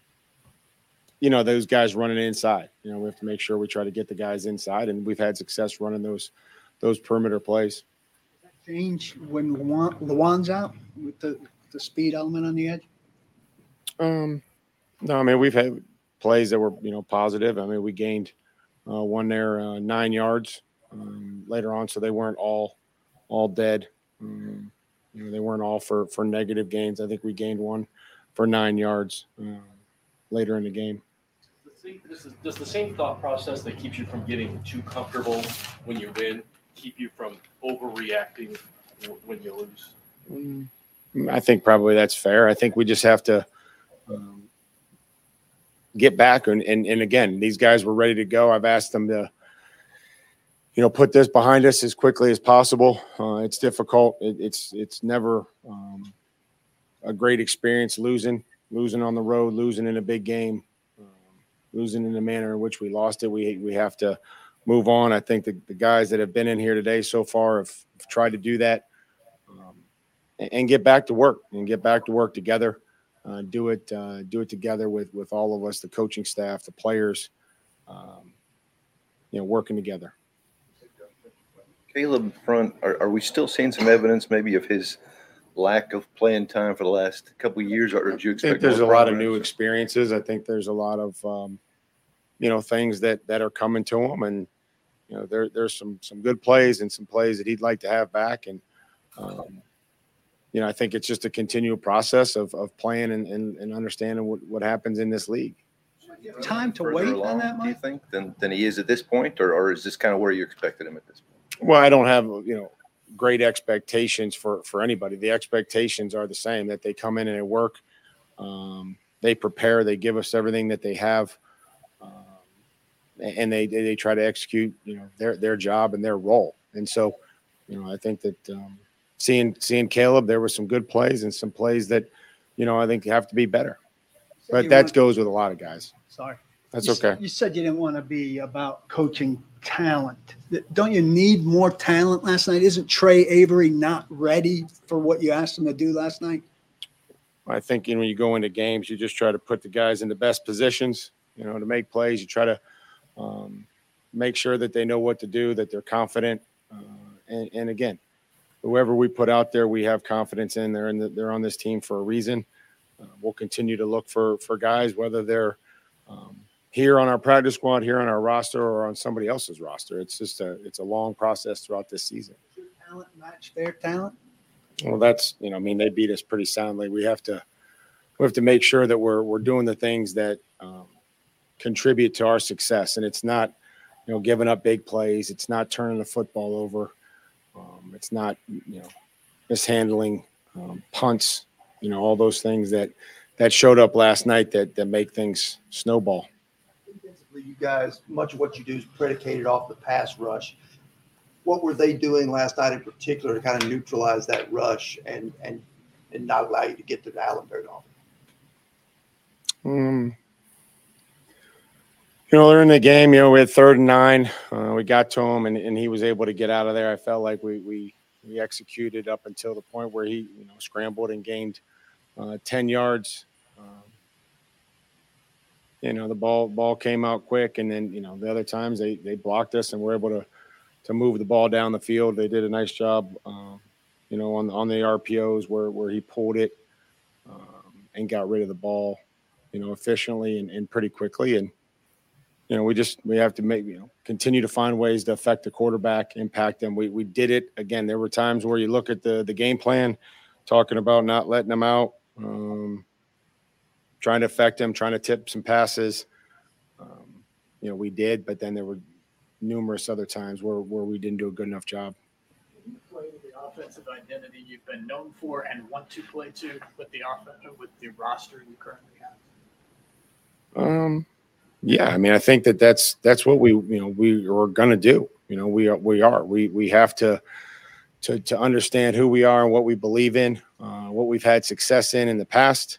you know those guys running inside. You know, we have to make sure we try to get the guys inside, and we've had success running those those perimeter plays. Change when Lewan's out with the the speed element on the edge. Um, no, I mean we've had plays that were you know positive. I mean we gained uh, one there uh, nine yards um, later on, so they weren't all all dead. Um, you know they weren't all for for negative gains. I think we gained one for nine yards uh, later in the game. Does, does the same thought process that keeps you from getting too comfortable when you win keep you from overreacting when you lose? Mm, I think probably that's fair. I think we just have to um, get back. And, and, and again, these guys were ready to go. I've asked them to, you know, put this behind us as quickly as possible. Uh, it's difficult. It, it's, it's never um, a great experience losing, losing on the road, losing in a big game, um, losing in the manner in which we lost it. We, we have to move on. I think the, the guys that have been in here today so far have, have tried to do that um, and, and get back to work and get back to work together uh, do it uh, do it together with with all of us, the coaching staff, the players, um, you know, working together. Caleb Farley, are, are we still seeing some evidence maybe of his lack of playing time for the last couple years, or did you expect? I think there's a lot of new experiences. I think there's a lot of um, you know things that that are coming to him, and you know there there's some some good plays and some plays that he'd like to have back, and um, you know, I think it's just a continual process of, of playing and, and, and understanding what, what happens in this league. Time to wait along, on that, Mike? Do you think than, than he is at this point, or, or is this kind of where you expected him at this point? Well, I don't have you know great expectations for for anybody. The expectations are the same that they come in and they work, um, they prepare, they give us everything that they have, um, and they they try to execute you know their their job and their role. And so, you know, I think that. Um, seeing seeing Caleb, there were some good plays and some plays that, you know, I think have to be better. But that want, goes with a lot of guys. Sorry. That's you okay. You said you didn't want to be about coaching talent. Don't you need more talent last night? Isn't Tre Avery not ready for what you asked him to do last night? I think you know, when you go into games, you just try to put the guys in the best positions, you know, to make plays. You try to um, make sure that they know what to do, that they're confident. Uh, and, and again, whoever we put out there, we have confidence in. They're in the, they're on this team for a reason. Uh, we'll continue to look for for guys, whether they're um, here on our practice squad, here on our roster, or on somebody else's roster. It's just a it's a long process throughout this season. talent match their talent? Well, that's you know, I mean, they beat us pretty soundly. We have to we have to make sure that we're we're doing the things that um, contribute to our success, and it's not you know giving up big plays. It's not turning the football over. Um, it's not, you know, mishandling um, punts, you know, all those things that that showed up last night that that make things snowball. Defensively, you guys, much of what you do is predicated off the pass rush. What were they doing last night in particular to kind of neutralize that rush and and and not allow you to get to the Allen very often? Um, you know, in the game. You know, we had third and nine. Uh, we got to him, and, and he was able to get out of there. I felt like we we we executed up until the point where he you know scrambled and gained uh, ten yards. Um, you know, the ball ball came out quick, and then you know the other times they they blocked us and were able to to move the ball down the field. They did a nice job. Um, you know, on on the RPOs where where he pulled it um, and got rid of the ball, you know, efficiently and, and pretty quickly and you know, we just we have to make you know continue to find ways to affect the quarterback, impact them. We we did it again. There were times where you look at the the game plan, talking about not letting them out, um, trying to affect them, trying to tip some passes. Um, you know, we did, but then there were numerous other times where, where we didn't do a good enough job. you play with the offensive identity you've been known for and want to play to with the offense with the roster you currently have? Um, yeah, I mean, I think that that's that's what we you know we are going to do. You know, we are we are we we have to to to understand who we are and what we believe in, uh, what we've had success in in the past.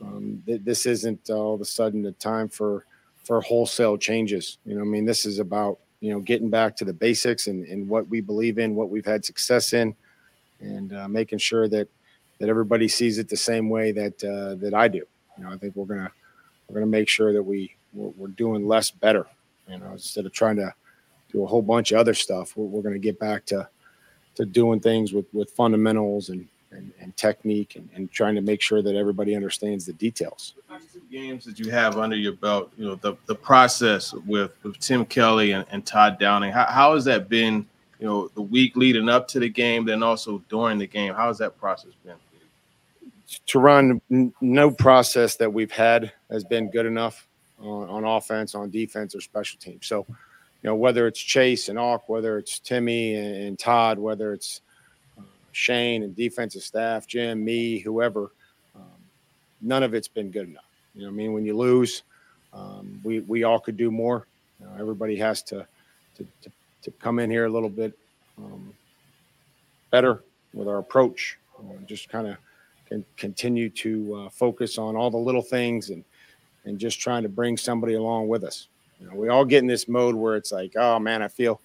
Um, th- this isn't all of a sudden the time for for wholesale changes. You know, I mean, this is about you know getting back to the basics and, and what we believe in, what we've had success in, and uh, making sure that that everybody sees it the same way that uh, that I do. You know, I think we're gonna we're gonna make sure that we we're, we're doing less better. You know, instead of trying to do a whole bunch of other stuff, we're, we're gonna get back to to doing things with with fundamentals and and, and technique and, and trying to make sure that everybody understands the details. two games that you have under your belt, you know, the, the process with, with Tim Kelly and, and Todd Downing, how, how has that been, you know, the week leading up to the game, then also during the game? How has that process been? To run, no process that we've had has been good enough on, on offense, on defense, or special teams. So, you know, whether it's Chase and Auk, whether it's Timmy and, and Todd, whether it's uh, Shane and defensive staff, Jim, me, whoever, um, none of it's been good enough. You know, I mean, when you lose, um, we we all could do more. You know, everybody has to, to to to come in here a little bit um, better with our approach. Just kind of continue to uh, focus on all the little things and and just trying to bring somebody along with us. You know, we all get in this mode where it's like, oh man, I feel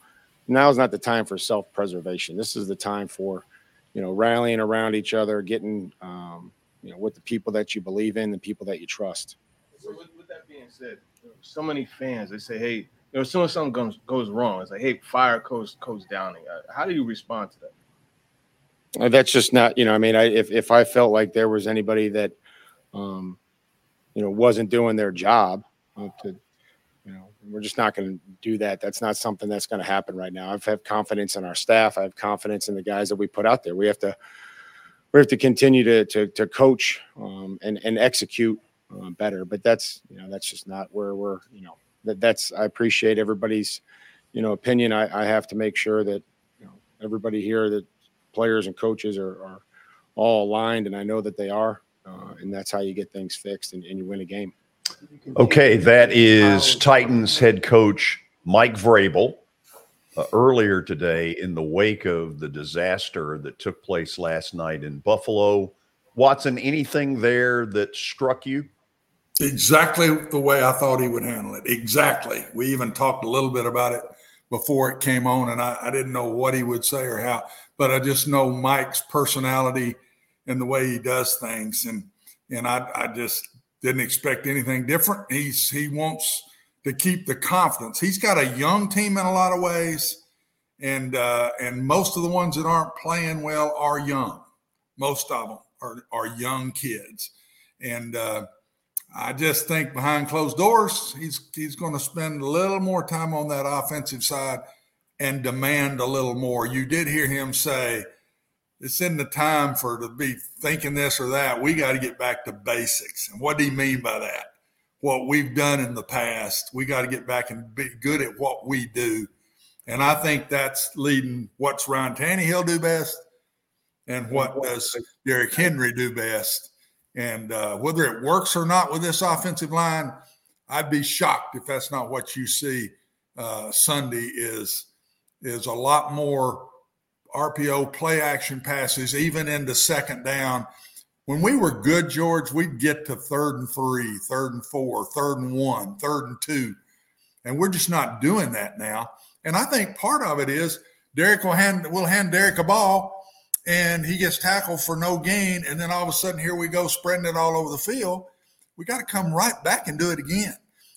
now is not the time for self-preservation. This is the time for, you know, rallying around each other, getting, um, you know, with the people that you believe in, the people that you trust. So with, with that being said, so many fans they say, "Hey, you know, as soon as something goes goes wrong, it's like, hey, fire Coach Coach Downing." How do you respond to that? Uh, That's just not, you know, I mean, I, if, if I felt like there was anybody that, um, you know, wasn't doing their job, uh, to, you know, we're just not going to do that. That's not something that's going to happen right now. I have confidence in our staff. I have confidence in the guys that we put out there. We have to, we have to continue to to, to coach um, and and execute um, better. But that's you know that's just not where we're you know that that's I appreciate everybody's you know opinion. I, I have to make sure that you know everybody here that players and coaches are, are all aligned, and I know that they are. Uh, and that's how you get things fixed and, and you win a game. Okay, that is Titans head coach Mike Vrabel. Uh, earlier today, in the wake of the disaster that took place last night in Buffalo, Watson, anything there that struck you? Exactly the way I thought he would handle it. Exactly. We even talked a little bit about it before it came on, and I, I didn't know what he would say or how, but I just know Mike's personality and the way he does things, and and I, I just didn't expect anything different. He's he wants to keep the confidence. He's got a young team in a lot of ways, and uh, and most of the ones that aren't playing well are young. Most of them are are young kids, and uh, I just think behind closed doors, he's he's going to spend a little more time on that offensive side and demand a little more. You did hear him say, "It's in the time for to be thinking this or that. We got to get back to basics." And what do you mean by that? What we've done in the past, we got to get back and be good at what we do. And I think that's leading. What's Ryan Tannehill do best, and what does Derrick Henry do best? And uh, whether it works or not with this offensive line, I'd be shocked if that's not what you see uh, Sunday. Is is a lot more RPO play action passes, even into second down. When we were good, George, we'd get to third and three, third and four, third and one, third and two, and we're just not doing that now. And I think part of it is Derrick will hand will hand Derrick a ball and he gets tackled for no gain. And then all of a sudden, here we go spreading it all over the field. We got to come right back and do it again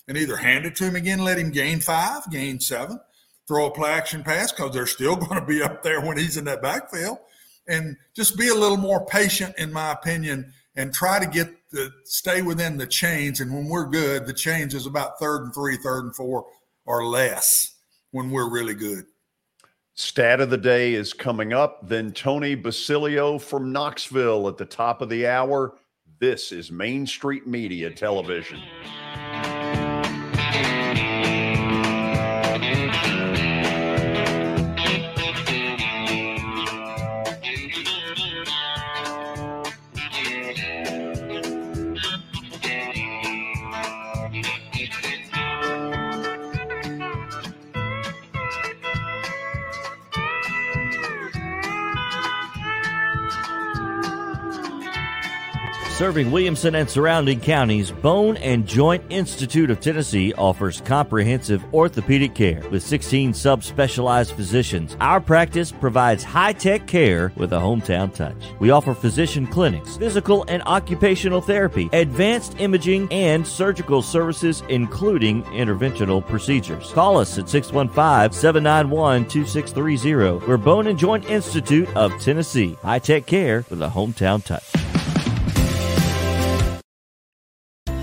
and either hand it to him again, let him gain five, gain seven, throw a play action pass because they're still going to be up there when he's in that backfield. And just be a little more patient, in my opinion, and try to get the stay within the chains. And when we're good, the change is about third and three, third and four, or less when we're really good. Stat of the day is coming up. Then Tony Basilio from Knoxville at the top of the hour. This is Main Street Media Television. Serving Williamson and surrounding counties, Bone and Joint Institute of Tennessee offers comprehensive orthopedic care with 16 subspecialized physicians. Our practice provides high tech care with a hometown touch. We offer physician clinics, physical and occupational therapy, advanced imaging, and surgical services, including interventional procedures. Call us at 615 791 2630. We're Bone and Joint Institute of Tennessee. High tech care with a hometown touch.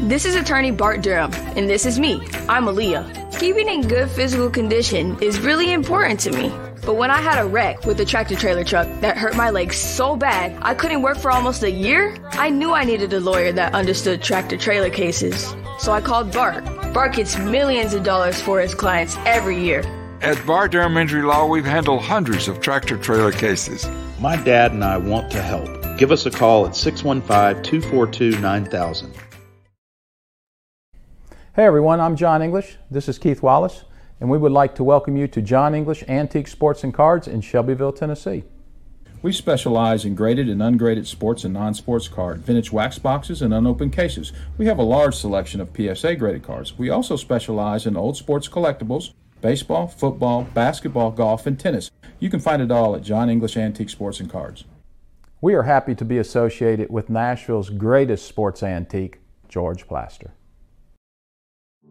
This is attorney Bart Durham, and this is me. I'm Aaliyah. Keeping in good physical condition is really important to me. But when I had a wreck with a tractor trailer truck that hurt my legs so bad I couldn't work for almost a year, I knew I needed a lawyer that understood tractor trailer cases. So I called Bart. Bart gets millions of dollars for his clients every year. At Bart Durham Injury Law, we've handled hundreds of tractor trailer cases. My dad and I want to help. Give us a call at 615 242 9000. Hey everyone, I'm John English. This is Keith Wallace, and we would like to welcome you to John English Antique Sports and Cards in Shelbyville, Tennessee. We specialize in graded and ungraded sports and non sports cards, vintage wax boxes, and unopened cases. We have a large selection of PSA graded cards. We also specialize in old sports collectibles, baseball, football, basketball, golf, and tennis. You can find it all at John English Antique Sports and Cards. We are happy to be associated with Nashville's greatest sports antique, George Plaster.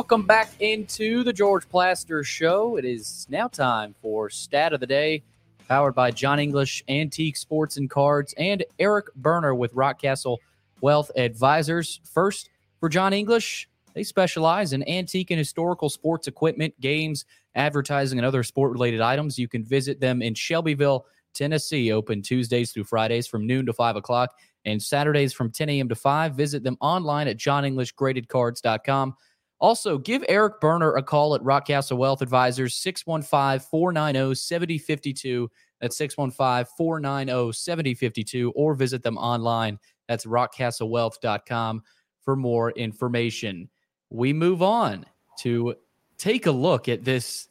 Welcome back into the George Plaster Show. It is now time for Stat of the Day, powered by John English Antique Sports and Cards and Eric Berner with Rockcastle Wealth Advisors. First, for John English, they specialize in antique and historical sports equipment, games, advertising, and other sport related items. You can visit them in Shelbyville, Tennessee, open Tuesdays through Fridays from noon to 5 o'clock and Saturdays from 10 a.m. to 5. Visit them online at johnenglishgradedcards.com. Also, give Eric Berner a call at Rockcastle Wealth Advisors, 615 490 7052. That's 615 490 7052, or visit them online. That's rockcastlewealth.com for more information. We move on to take a look at this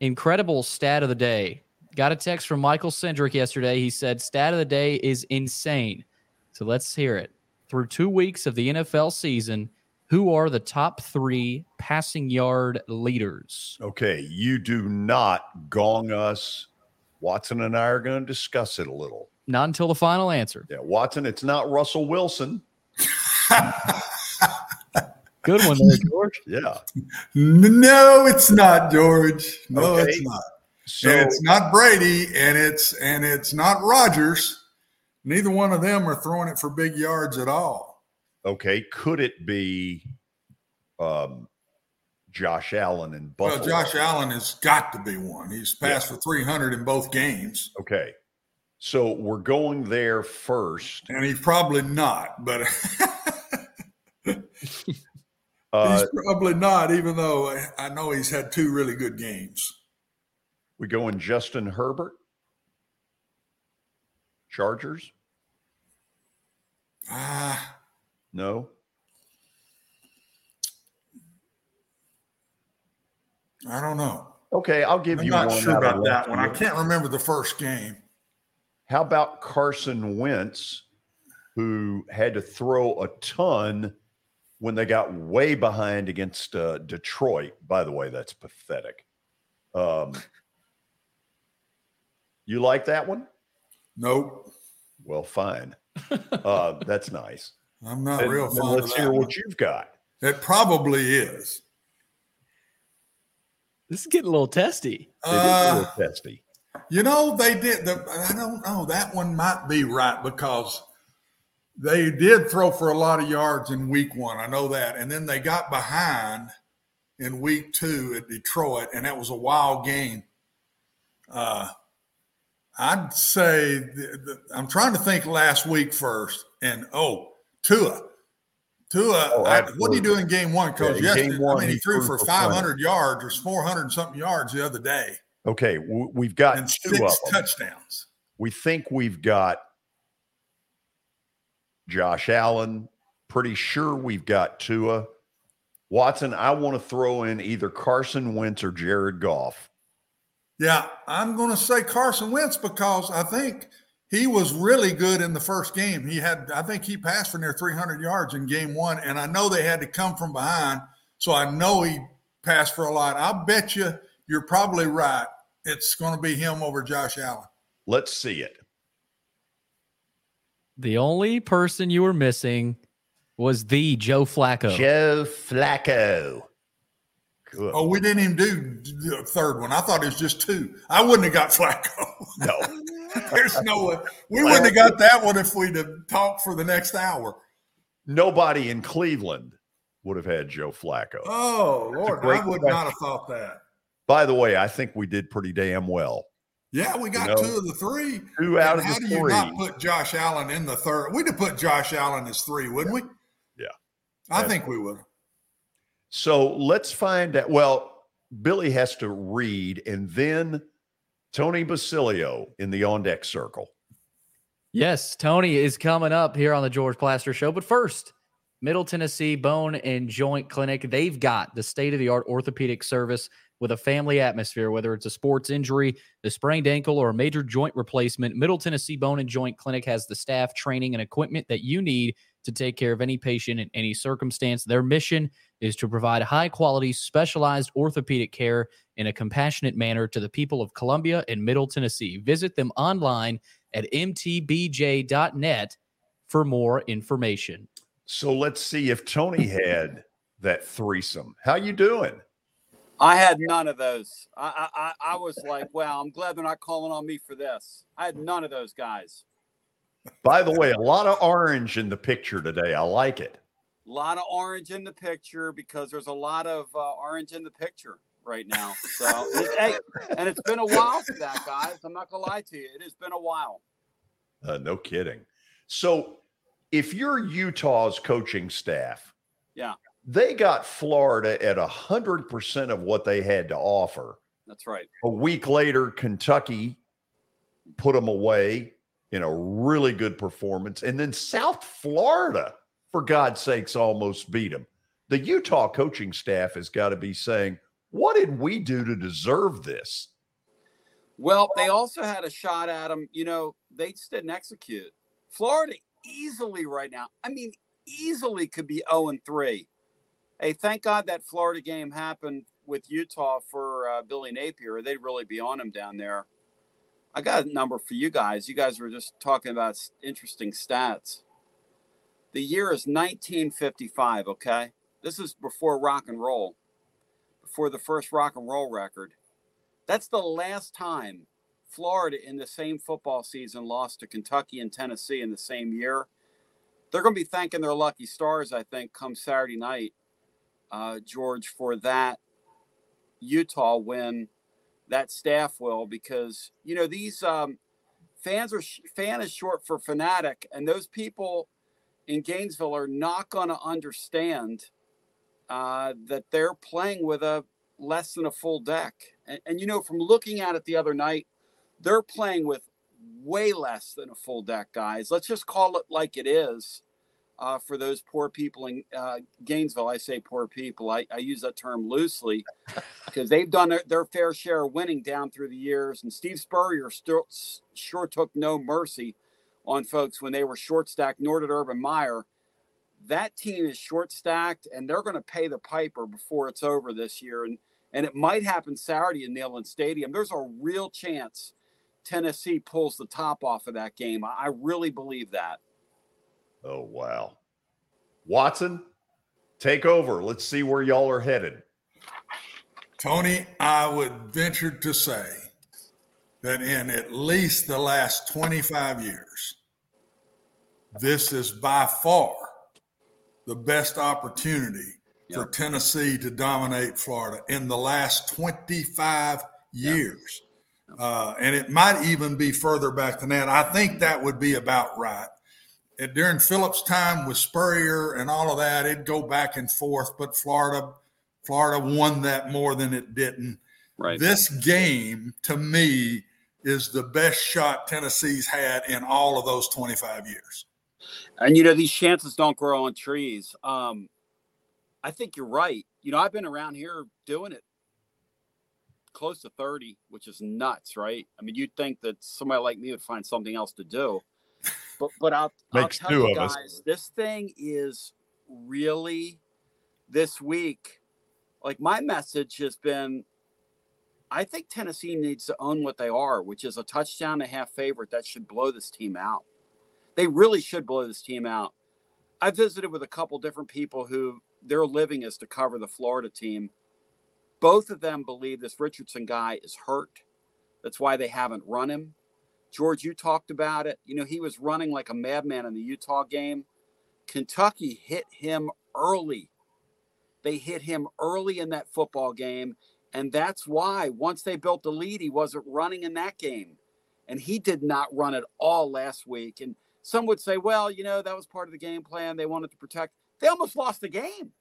incredible stat of the day. Got a text from Michael Cendrick yesterday. He said, Stat of the day is insane. So let's hear it. Through two weeks of the NFL season, who are the top three passing yard leaders? Okay, you do not gong us. Watson and I are going to discuss it a little. Not until the final answer. Yeah, Watson, it's not Russell Wilson. Good one there, George. Yeah. No, it's not, George. No, Okay. it's not. So- and it's not Brady, and it's and it's not Rodgers. Neither one of them are throwing it for big yards at all. Okay, could it be um, Josh Allen and Buffalo? Well, Josh Allen has got to be one. He's passed for 300 in both games. Okay. So we're going there first. And he's probably not, but Uh, he's probably not, even though I- know he's had two really good games. we going Justin Herbert? Chargers? Ah, no. I don't know. Okay, I'll give I'm you. I'm not sure about that one. I can't remember the first game. How about Carson Wentz, who had to throw a ton when they got way behind against uh, Detroit? By the way, that's pathetic. Um, you like that one? Nope. Well, fine. Uh, that's nice. I'm not And- real and fond Let's hear that what you've got. It probably is. This is getting a little testy. Uh, testy. You know, they did. The, I don't know. That one might be right because they did throw for a lot of yards in week one. I know that. And then they got behind in week two at Detroit, and that was a wild game. Uh, I'd say the, the, I'm trying to think last week first. And oh, Tua. Tua, Oh, I, what did he do in game one, Coach? Yeah, Yesterday, one, I mean, he, he threw, threw for for 500 yards or 400 and something yards the other day Okay, we've got and two six touchdowns. We think we've got Josh Allen. Pretty sure we've got Tua. Watson, I want to throw in either Carson Wentz or Jared Goff. Yeah, I'm going to say Carson Wentz because I think he was really good in the first game. He had, I think he passed for near 300 yards in game one, and I know they had to come from behind, so I know he passed for a lot. I'll bet you you're probably right. It's going to be him over Josh Allen. Let's see it. The only person you were missing was the Joe Flacco. Joe Flacco. Good. Oh, we didn't even do the third one. I thought it was just two. I wouldn't have got Flacco. No. There's no way. We wouldn't have got that one if we'd have talked for the next hour. Nobody in Cleveland would have had Joe Flacco. Oh, That's Lord. I would not have thought that. By the way, I think we did pretty damn well. Yeah, we got You know, two of the three. two out And of how the do you not put Josh Allen in the third? We'd have put Josh Allen as three, wouldn't we? Yeah. I think we would. So let's find out. Well, Billy has to read, and then Tony Basilio in the on deck circle. Yes, Tony is coming up here on the George Plaster Show. But first, Middle Tennessee Bone and Joint Clinic. They've got the state of the art orthopedic service with a family atmosphere, whether it's a sports injury, a sprained ankle, or a major joint replacement. Middle Tennessee Bone and Joint Clinic has the staff, training, and equipment that you need to take care of any patient in any circumstance. Their mission is to provide high quality, specialized orthopedic care in a compassionate manner to the people of Columbia and Middle Tennessee. Visit them online at mtbj.net for more information. So let's see if Tony had that threesome. How you doing? I had none of those. I, I I I was like, wow, I'm glad they're not calling on me for this. I had none of those guys. By the way, a lot of orange in the picture today. I like it. A lot of orange in the picture because there's a lot of uh, orange in the picture right now. So, hey, and it's been a while for that, guys. I'm not gonna lie to you. It has been a while. Uh, no kidding. So if you're Utah's coaching staff, Yeah, they got Florida at 100% of what they had to offer. that's right. A week later, Kentucky put them away a really good performance. And then South Florida, for God's sakes, almost beat them. The Utah coaching staff has got to be saying, What did we do to deserve this? Well, they also had a shot at them. You know, they just didn't execute. Florida easily right now. I mean, easily could be 0 and 3. Hey, thank God that Florida game happened with Utah for uh, Billy Napier. They'd really be on him down there. I got a number for you guys. You guys were just talking about interesting stats. The year is 1955, okay? This is before rock and roll, before the first rock and roll record. That's the last time Florida in the same football season lost to Kentucky and Tennessee in the same year. They're going to be thanking their lucky stars, I think, come Saturday night, uh, George, for that Utah win. That staff will, because you know these um, fans are fan is short for fanatic, and those people in Gainesville are not going to understand uh, that they're playing with a less than a full deck. And, and you know, from looking at it the other night, they're playing with way less than a full deck, guys. Let's just call it like it is. Uh, for those poor people in uh, Gainesville. I say poor people. I, I use that term loosely because they've done their, their, fair share of winning down through the years. And Steve Spurrier still sure took no mercy on folks when they were short stacked, nor did Urban Meyer. That team is short stacked, and they're going to pay the piper before it's over this year. And and it might happen Saturday in Neyland Stadium. There's a real chance Tennessee pulls the top off of that game. I really believe that. Oh, wow. Watson, take over. Let's see where y'all are headed. Tony, I would venture to say that in at least the last 25 years, this is by far the best opportunity yep. for Tennessee to dominate Florida in the last 25 years. Yep. Uh, and it might even be further back than that. I think that would be about right. And during Phillips' time with Spurrier and all of that, it'd go back and forth, but Florida, Florida won that more than it didn't. Right. This game, to me, is the best shot Tennessee's had in all of those 25 years. And you know these chances don't grow on trees. Um, I think you're right. You know, I've been around here doing it close to 30, which is nuts, right? I mean, you'd think that somebody like me would find something else to do. But but I'll, I'll tell you guys, us. this thing is really this week. Like my message has been I think Tennessee needs to own what they are, which is a touchdown and a half favorite that should blow this team out. They really should blow this team out. I visited with a couple different people who their living is to cover the Florida team. Both of them believe this Richardson guy is hurt. That's why they haven't run him. George, you talked about it. You know, he was running like a madman in the Utah game. Kentucky hit him early. They hit him early in that football game. And that's why once they built the lead, he wasn't running in that game. And he did not run at all last week. And some would say, well, you know, that was part of the game plan. They wanted to protect. They almost lost the game.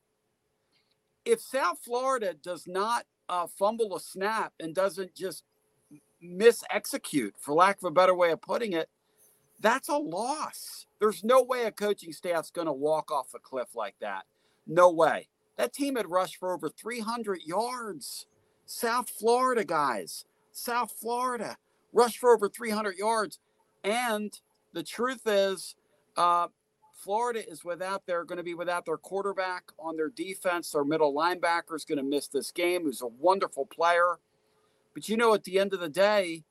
If South Florida does not uh, fumble a snap and doesn't just miss execute, for lack of a better way of putting it, that's a loss. There's no way a coaching staff's going to walk off a cliff like that. No way. That team had rushed for over 300 yards. South Florida guys, South Florida rushed for over 300 yards. And the truth is, uh, Florida is without their going to be without their quarterback on their defense. Their middle linebacker is going to miss this game. Who's a wonderful player, but you know, at the end of the day,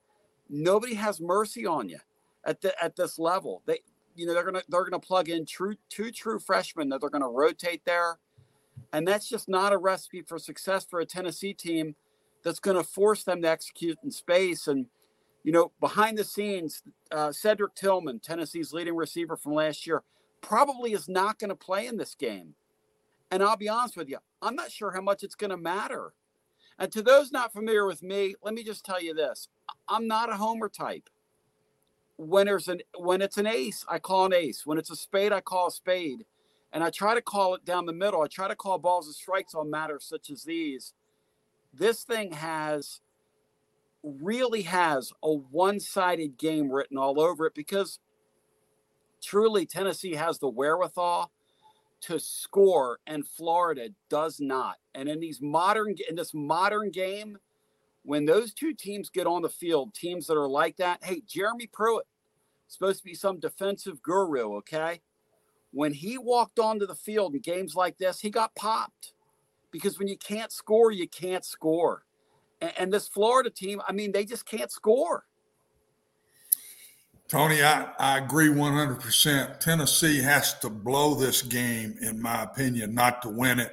nobody has mercy on you at the at this level. They, you know, they're gonna they're gonna plug in true two true freshmen that they're gonna rotate there, and that's just not a recipe for success for a Tennessee team that's to force them to execute in space and you know, behind the scenes, uh, Cedric Tillman, Tennessee's leading receiver from last year, probably is not going to play in this game. And I'll be honest with you, I'm not sure how much it's going to matter. And to those not familiar with me, let me just tell you this I'm not a homer type. When there's an when it's an ace, I call an ace. When it's a spade, I call a spade. And I try to call it down the middle. I try to call balls and strikes on matters such as these. This thing has really has a one-sided game written all over it because truly Tennessee has the wherewithal to score and Florida does not. And in these modern in this modern game, when those two teams get on the field, teams that are like that, hey, Jeremy Pruitt, supposed to be some defensive guru, okay? When he walked onto the field in games like this, he got popped. Because when you can't score, you can't score. And, and this Florida team, I mean, they just can't score. Tony, I, I agree 100%. Tennessee has to blow this game, in my opinion, not to win it.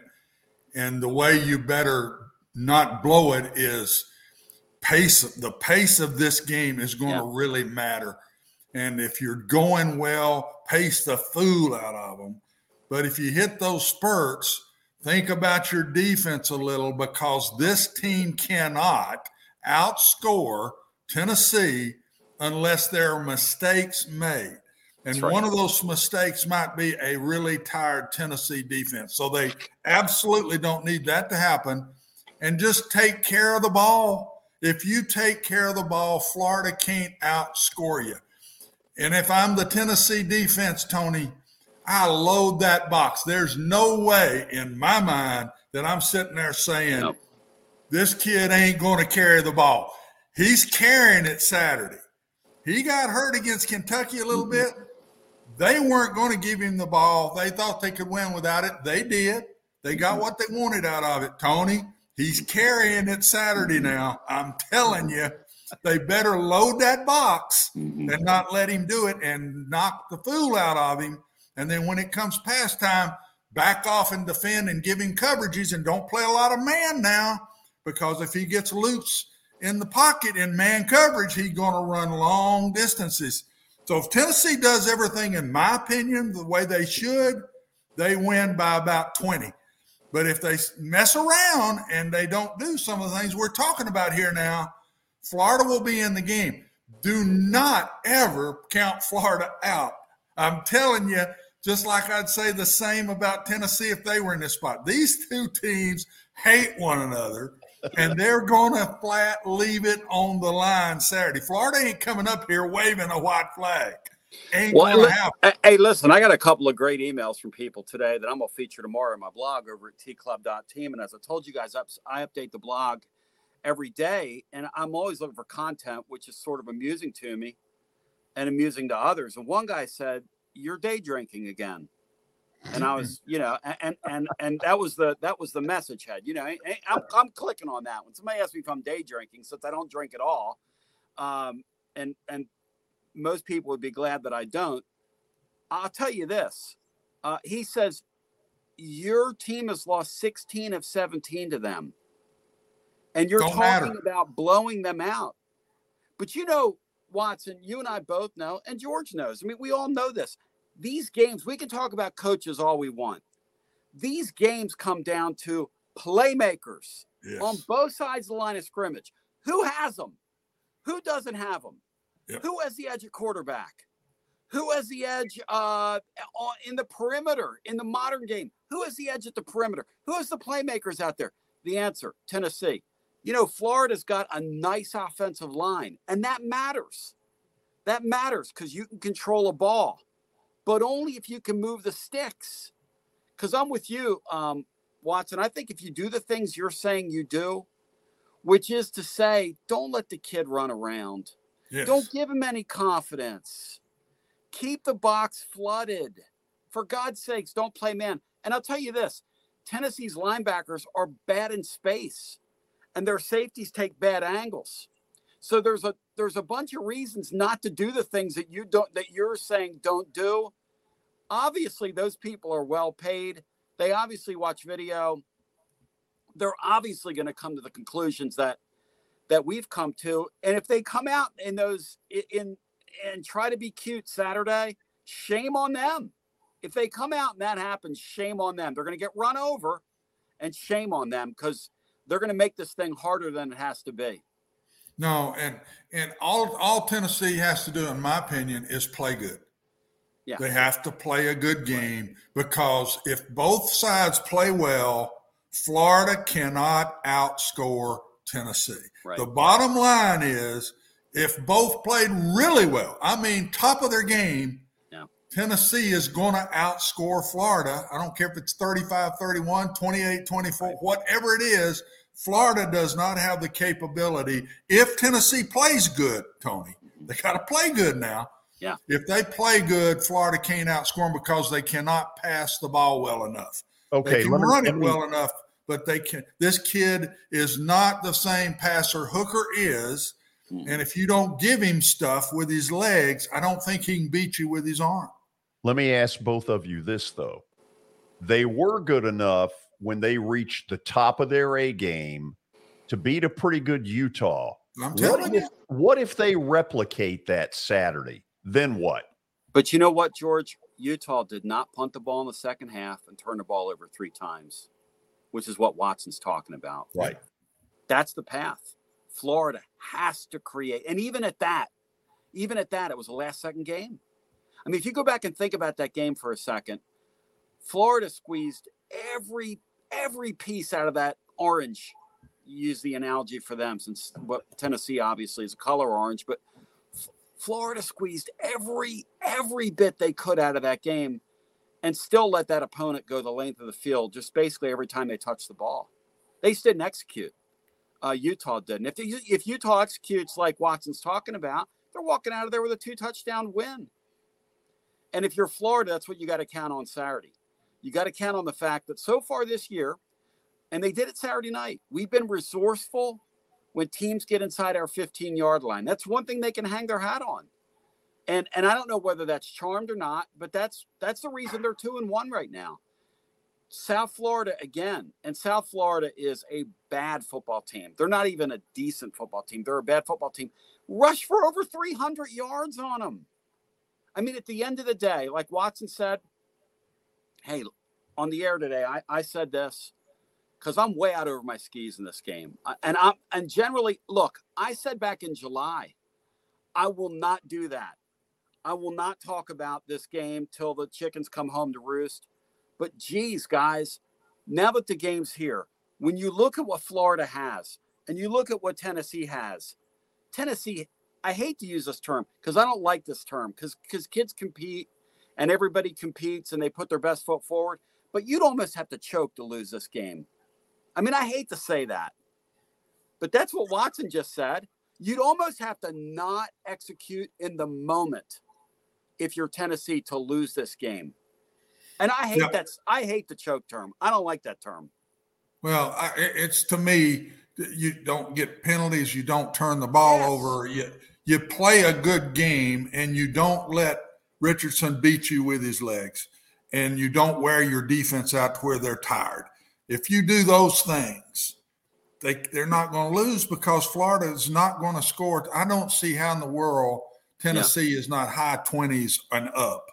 And the way you better not blow it is pace. The pace of this game is going yeah. to really matter. And if you're going well, pace the fool out of them. But if you hit those spurts, think about your defense a little because this team cannot outscore Tennessee unless there are mistakes made. And right. one of those mistakes might be a really tired Tennessee defense. So they absolutely don't need that to happen. And just take care of the ball. If you take care of the ball, Florida can't outscore you. And if I'm the Tennessee defense, Tony, I load that box. There's no way in my mind that I'm sitting there saying, this kid ain't going to carry the ball. He's carrying it Saturday. He got hurt against Kentucky a little mm-hmm. bit. They weren't going to give him the ball. They thought they could win without it. They did. They got mm-hmm. what they wanted out of it, Tony. He's carrying it Saturday mm-hmm. now. I'm telling you, they better load that box and not let him do it and knock the fool out of him. And then when it comes past time, back off and defend and give him coverages and don't play a lot of man now because if he gets loose in the pocket in man coverage, he's going to run long distances. So if Tennessee does everything, in my opinion, the way they should, they win by about 20. But if they mess around and they don't do some of the things we're talking about here now, Florida will be in the game. Do not ever count Florida out. I'm telling you, just like I'd say the same about Tennessee if they were in this spot. These two teams hate one another and they're going to flat leave it on the line Saturday. Florida ain't coming up here waving a white flag. Ain't Well, gonna happen. hey, listen, I got a couple of great emails from people today that I'm going to feature tomorrow in my blog over at tclub.team. And as I told you guys, I update the blog every day, and I'm always looking for content, which is sort of amusing to me and amusing to others. And one guy said, "You're day drinking again," and I was, you know, and and and that was the that was the message head. You know, I'm I'm clicking on that one. Somebody asked me if I'm day drinking, since I don't drink at all, um, and and most people would be glad that I don't. I'll tell you this. Uh, he says, Your team has lost 16 of 17 to them. And you're Don't talking matter. about blowing them out. But you know, Watson, you and I both know, and George knows. I mean, we all know this. These games, we can talk about coaches all we want. These games come down to playmakers on both sides of the line of scrimmage. Who has them? Who doesn't have them? Who has the edge at quarterback? Who has the edge uh, in the perimeter in the modern game? Who has the edge at the perimeter? Who has the playmakers out there? The answer Tennessee. You know, Florida's got a nice offensive line, and that matters. That matters because you can control a ball, but only if you can move the sticks. Because I'm with you, um, Watson. I think if you do the things you're saying you do, which is to say, don't let the kid run around. Yes. Don't give him any confidence. Keep the box flooded. For God's sakes, don't play man. And I'll tell you this Tennessee's linebackers are bad in space, and their safeties take bad angles. So there's a there's a bunch of reasons not to do the things that you don't that you're saying don't do. Obviously, those people are well paid. They obviously watch video. They're obviously going to come to the conclusions that that we've come to. And if they come out in those in and try to be cute Saturday, shame on them. If they come out and that happens, shame on them. They're going to get run over, and shame on them because they're going to make this thing harder than it has to be. No, and and all all Tennessee has to do, in my opinion, is play good. Yeah. They have to play a good game because if both sides play well, Florida cannot outscore Tennessee. Right. The bottom line is if both played really well, I mean, top of their game, Yeah. Tennessee is going to outscore Florida. I don't care if it's 35 31, 28 24, whatever it is. Florida does not have the capability. If Tennessee plays good, Tony, they got to play good now. Yeah. If they play good, Florida can't outscore them because they cannot pass the ball well enough. Okay, they can let me- run let it me- well enough, but they can. This kid is not the same passer Hooker is, Hmm. and if you don't give him stuff with his legs, I don't think he can beat you with his arm. Let me ask both of you this though. They were good enough when they reached the top of their A game to beat a pretty good Utah. I'm What telling if, you. what if they replicate that Saturday? Then what? But you know what, George? Utah did not punt the ball in the second half and turn the ball over three times, which is what Watson's talking about. Right. That's the path. Florida has to create. And even at that, even at that, it was a last second game. I mean, if you go back and think about that game for a second, Florida squeezed every every piece out of that orange. Use the analogy for them since what Tennessee obviously is a color orange, but F- Florida squeezed every every bit they could out of that game. and still let that opponent go the length of the field just basically every time they touched the ball. They just didn't execute. Uh, Utah didn't. If, they, if Utah executes like Watson's talking about, they're walking out of there with a two touchdown win. And if you're Florida, that's what you got to count on Saturday. You got to count on the fact that so far this year, and they did it Saturday night, we've been resourceful when teams get inside our 15 yard line. That's one thing they can hang their hat on. And and I don't know whether that's charmed or not, but that's that's the reason they're two and one right now. South Florida again, and South Florida is a bad football team. They're not even a decent football team. They're a bad football team. Rush for over 300 yards on them. I mean, at the end of the day, like Watson said, hey, on the air today, I, I said this because I'm way out over my skis in this game. And I'm and generally, look, I said back in July, I will not do that. I will not talk about this game till the chickens come home to roost. But geez, guys, now that the game's here, when you look at what Florida has and you look at what Tennessee has, Tennessee, I hate to use this term because I don't like this term because because kids compete and everybody competes and they put their best foot forward. But you'd almost have to choke to lose this game. I mean, I hate to say that, but that's what Watson just said. You'd almost have to not execute in the moment if you're Tennessee to lose this game. And I hate yeah. that. I hate the choke term. I don't like that term. Well, I, it's to me, you don't get penalties. You don't turn the ball yes. over. You you play a good game, and you don't let Richardson beats you with his legs, and you don't wear your defense out to where they're tired. If you do those things, they they're not going to lose because Florida is not going to score. I don't see how in the world Tennessee yeah. is not high 20s and up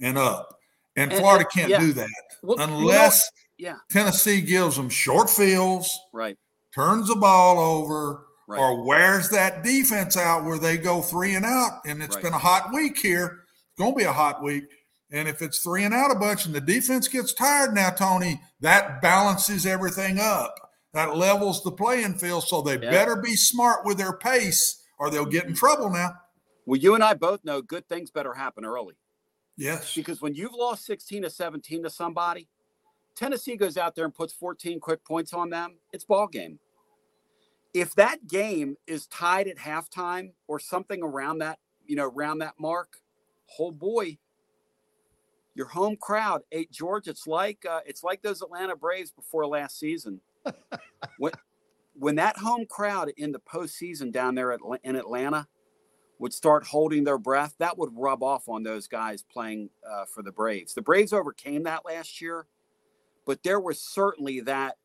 and up. And, and Florida can't yeah. do that well, unless you know, yeah. Tennessee gives them short fields, right? Turns the ball over, right. or wears that defense out where they go three and out. And it's right. been a hot week here. Going to be a hot week. And if it's three and out a bunch and the defense gets tired now, Tony, that balances everything up. That levels the playing field. So they yeah. better be smart with their pace or they'll get in trouble now. Well, you and I both know good things better happen early. Yes. Because when you've lost 16 to 17 to somebody, Tennessee goes out there and puts 14 quick points on them, it's ball game. If that game is tied at halftime or something around that, you know, around that mark, oh boy, your home crowd, hey George, it's like uh, it's like those Atlanta Braves before last season. when when that home crowd in the postseason down there at, in Atlanta, would start holding their breath, that would rub off on those guys playing uh, for the Braves. The Braves overcame that last year, but there was certainly that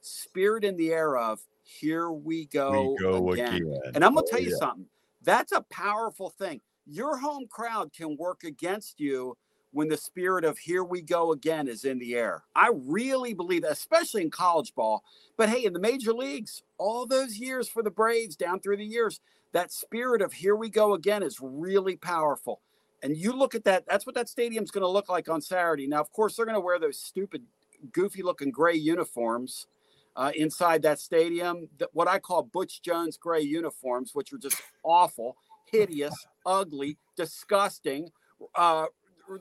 spirit in the air of here we go, we go again. again. And I'm going to oh, tell you yeah. something. That's a powerful thing. Your home crowd can work against you when the spirit of here we go again is in the air. I really believe that, especially in college ball. But hey, in the major leagues, all those years for the Braves down through the years, that spirit of here we go again is really powerful. And you look at that, that's what that stadium's going to look like on Saturday. Now, of course, they're going to wear those stupid, goofy looking gray uniforms uh, inside that stadium, what I call Butch Jones gray uniforms, which are just awful, hideous, ugly, disgusting. Uh,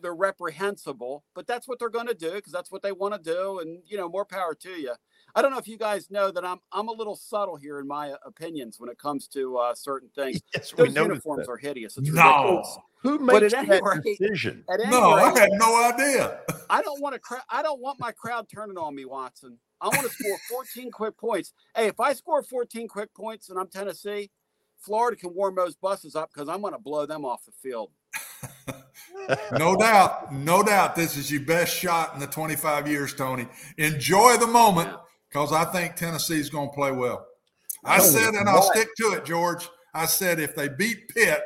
they're reprehensible, but that's what they're going to do because that's what they want to do. And, you know, more power to you. I don't know if you guys know that I'm I'm a little subtle here in my opinions when it comes to uh, certain things. Yes, Those uniforms that. are hideous. It's no, ridiculous. who makes that rate, decision? no, rate, I had no idea. I don't want to. Cra- I don't want my crowd turning on me, Watson. I want to score 14 quick points. Hey, if I score 14 quick points and I'm Tennessee, Florida can warm those buses up because I'm going to blow them off the field. no doubt, no doubt. This is your best shot in the 25 years, Tony. Enjoy the moment. Because I think Tennessee is going to play well. I oh, said, and I'll stick to it, George. I said if they beat Pitt,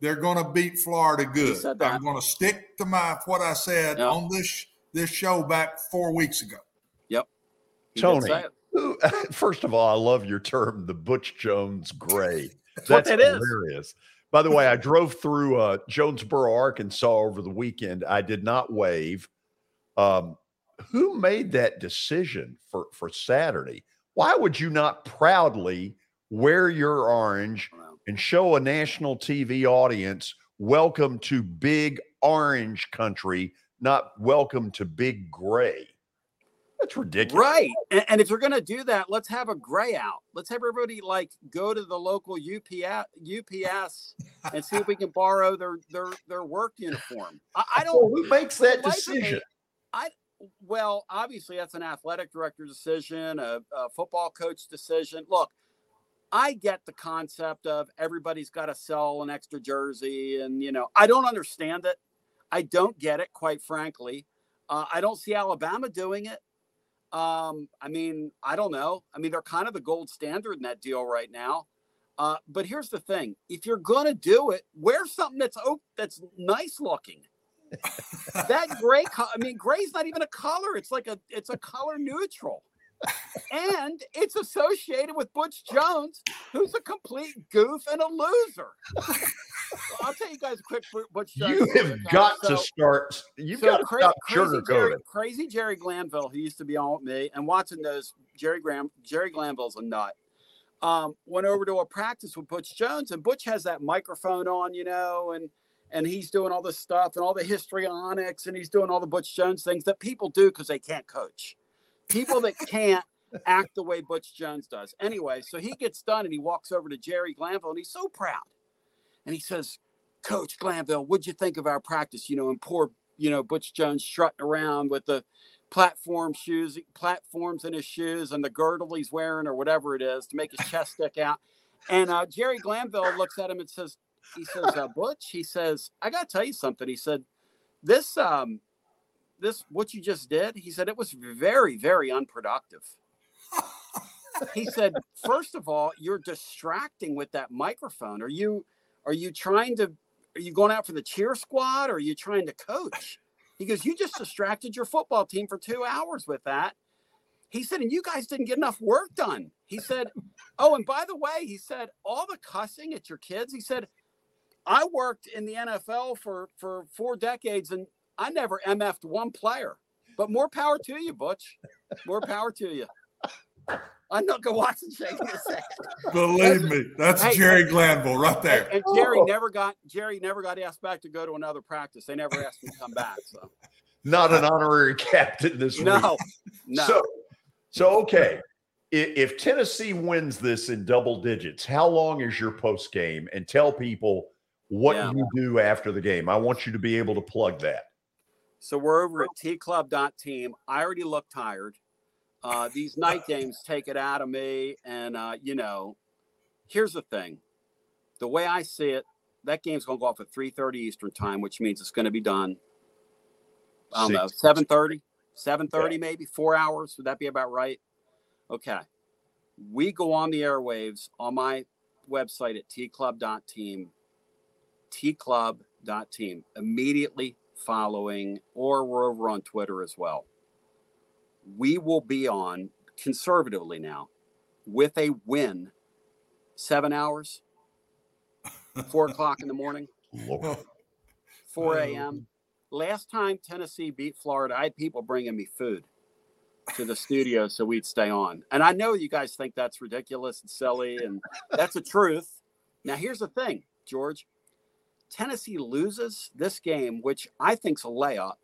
they're going to beat Florida good. I'm going to stick to my what I said yep. on this this show back four weeks ago. Yep. Tony, first of all, I love your term, the Butch Jones gray. That's, what hilarious. Is. By the way, I drove through uh, Jonesboro, Arkansas over the weekend. I did not wave. Um, who made that decision for for Saturday? Why would you not proudly wear your orange and show a national TV audience welcome to big orange country not welcome to Big Gray. That's ridiculous. Right. And, and if you're going to do that, let's have a gray out. Let's have everybody like go to the local UPS, UPS and see if we can borrow their their their work uniform. I, I don't. Well, who makes that the life of me, decision? I well, obviously that's an athletic director decision, a, a football coach decision. Look, I get the concept of everybody's got to sell an extra jersey, and you know, I don't understand it. I don't get it, quite frankly. Uh, I don't see Alabama doing it. Um, I mean, I don't know. I mean, they're kind of the gold standard in that deal right now. Uh, but here's the thing: if you're gonna do it, wear something that's oh, that's nice looking. that gray, co- I mean, gray's not even a color. It's like a, it's a color neutral, and it's associated with Butch Jones, who's a complete goof and a loser. Well, I'll tell you guys a quick Bu- Butch Jones. You have okay? got to start. You've so got to cra- stop crazy Jerry, crazy Jerry Glanville, who used to be on with me, and Watson knows Jerry Graham. Jerry Glanville's a nut. Um, went over to a practice with Butch Jones, and Butch has that microphone on, you know, and and he's doing all this stuff and all the histrionics, and he's doing all the Butch Jones things that people do because they can't coach. People that can't act the way Butch Jones does. Anyway, so he gets done and he walks over to Jerry Glanville, and he's so proud, and he says, Coach Glanville, what'd you think of our practice? You know, and poor, you know, Butch Jones strutting around with the platform shoes, platforms in his shoes, and the girdle he's wearing, or whatever it is, to make his chest stick out. And uh, Jerry Glanville looks at him and says, "He says, uh, Butch, he says, I got to tell you something." He said, "This, um, this, what you just did," he said, "it was very, very unproductive." he said, first of all, you're distracting with that microphone. Are you are you trying to are you going out for the cheer squad or are you trying to coach? He goes, You just distracted your football team for two hours with that. He said, and you guys didn't get enough work done. He said, Oh, and by the way, he said, all the cussing at your kids, he said, I worked in the NFL for for four decades and I never MF'd one player. But more power to you, Butch. More power to you. I'm not gonna watch and shaking his head. Believe me, that's Hey, Jerry Glanville right there. And, and Jerry oh. never got Jerry never got asked back to go to another practice. They never asked him to come back. So Not an honorary captain this week. no, no. So, so okay. I- If Tennessee wins this in double digits, how long is your post game? And tell people what Yeah. you do after the game. I want you to be able to plug that. So we're over at tclub.team. I already look tired. Uh, these night games take it out of me. And, uh, you know, here's the thing. The way I see it, that game's going to go off at 3.30 Eastern time, which means it's going to be done, I don't know, 7.30, 7.30 maybe, four hours. Would that be about right? Okay. We go on the airwaves on my website at tclub.team, tclub.team, immediately following, or we're over on Twitter as well. We will be on conservatively now with a win, seven hours, four o'clock in the morning, 4 a.m. Last time Tennessee beat Florida, I had people bringing me food to the studio so we'd stay on. And I know you guys think that's ridiculous and silly, and that's the truth. Now, here's the thing, George. Tennessee loses this game, which I think's a layup,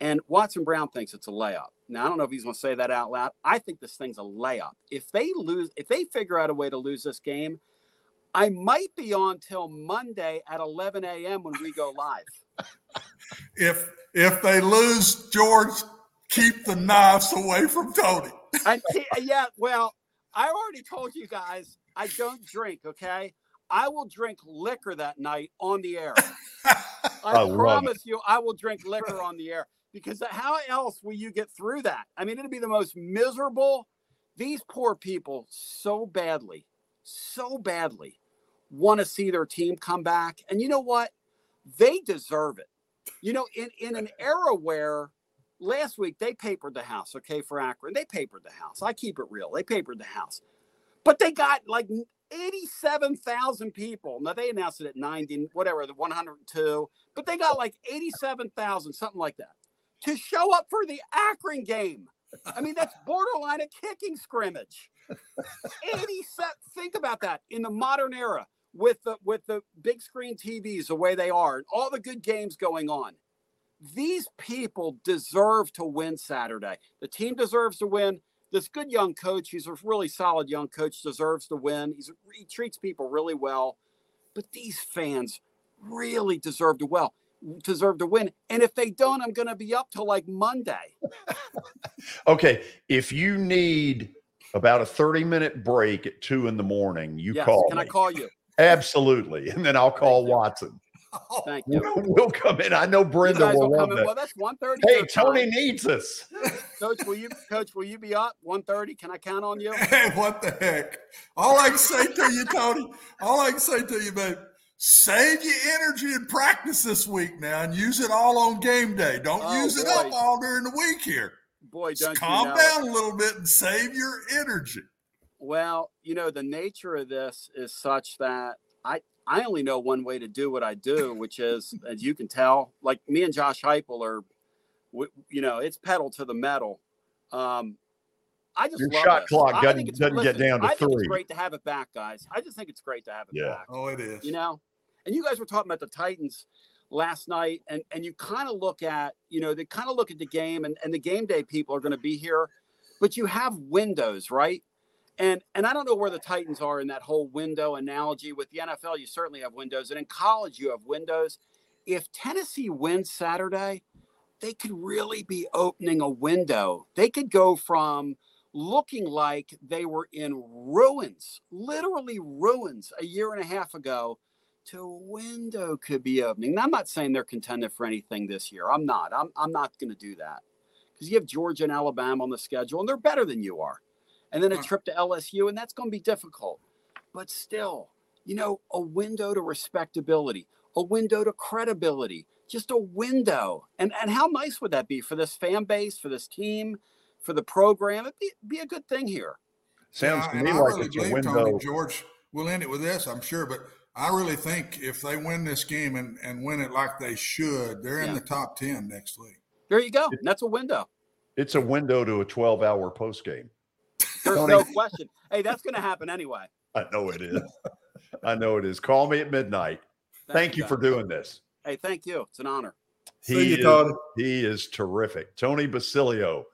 and Watson Brown thinks it's a layup. Now, I don't know if he's going to say that out loud. I think this thing's a layup. If they lose, if they figure out a way to lose this game, I might be on till Monday at 11 a.m. when we go live. If if they lose, George, keep the knives away from Tony. I, yeah, well, I already told you guys I don't drink. Okay, I will drink liquor that night on the air. I, I promise you, I will drink liquor on the air because how else will you get through that? I mean, it'll be the most miserable. These poor people so badly, so badly want to see their team come back, and you know what? They deserve it. You know, in in an era where last week they papered the house, okay, for Akron. They papered the house. I keep it real. They papered the house. But they got like 87,000 people. Now they announced it at 90, whatever, the 102, but they got like 87,000, something like that, to show up for the Akron game. I mean, that's borderline a kicking scrimmage. 87, think about that in the modern era with the with the big screen TVs the way they are and all the good games going on. these people deserve to win Saturday. The team deserves to win. This good young coach, he's a really solid young coach, deserves to win. He's, he treats people really well. But these fans really deserve to well deserve to win. And if they don't, I'm going to be up till like Monday. Okay, if you need about a 30 minute break at two in the morning, you yes. call Can me. I call you? Absolutely. And then I'll call Watson. Thank you. Oh. We'll, we'll come in. I know You Brenda guys will will come in. that. Well, that's 1.30. Hey, Tony time. needs us. Coach, will you coach, will you be up 1.30? Can I count on you? Hey, what the heck? All I can say to you, Tony, all I can say to you, babe, save your energy and practice this week now and use it all on game day. Don't Oh, use it boy. up all during the week here. Boy, Just don't you calm know down a little bit and save your energy. Well, you know, the nature of this is such that I I only know one way to do what I do, which is, as you can tell, like me and Josh Heupel are, you know, it's pedal to the metal. Um, I just Your love shot clock I- I doesn't- think it's- doesn't get down to I think it's great to have it back, guys. I just think it's great to have it back. Yeah. back. Oh, it is. You know, and you guys were talking about the Titans last night, and and you kind of look at, you know, they kind of look at the game, and and the game day people are going to be here, but you have windows, right? And and I don't know where the Titans are in that whole window analogy. With the NFL, you certainly have windows, and in college, you have windows. If Tennessee wins Saturday, they could really be opening a window. They could go from looking like they were in ruins, literally ruins, a year and a half ago, to a window could be opening. Now, I'm not saying they're contended for anything this year. I'm not. I'm, I'm not going to do that because you have Georgia and Alabama on the schedule, and they're better than you are. And then a trip to LSU, and that's going to be difficult. But still, you know, a window to respectability, a window to credibility, just a window. And and how nice would that be for this fan base, for this team, for the program? It'd be, be a good thing here. Sounds Yeah, to me I like really it's a window. Tony, George, we'll end it with this, I'm sure, but I really think if they win this game and, and win it like they should, they're in the top 10 next week. There you go. That's a window. It's a window to a 12 hour post game. There's Tony. no question. Hey, that's going to happen anyway. I know it is. I know it is. Call me at midnight. Thank, you, you for doing this. Hey, thank you. It's an honor. He is, he is terrific. Tony Basilio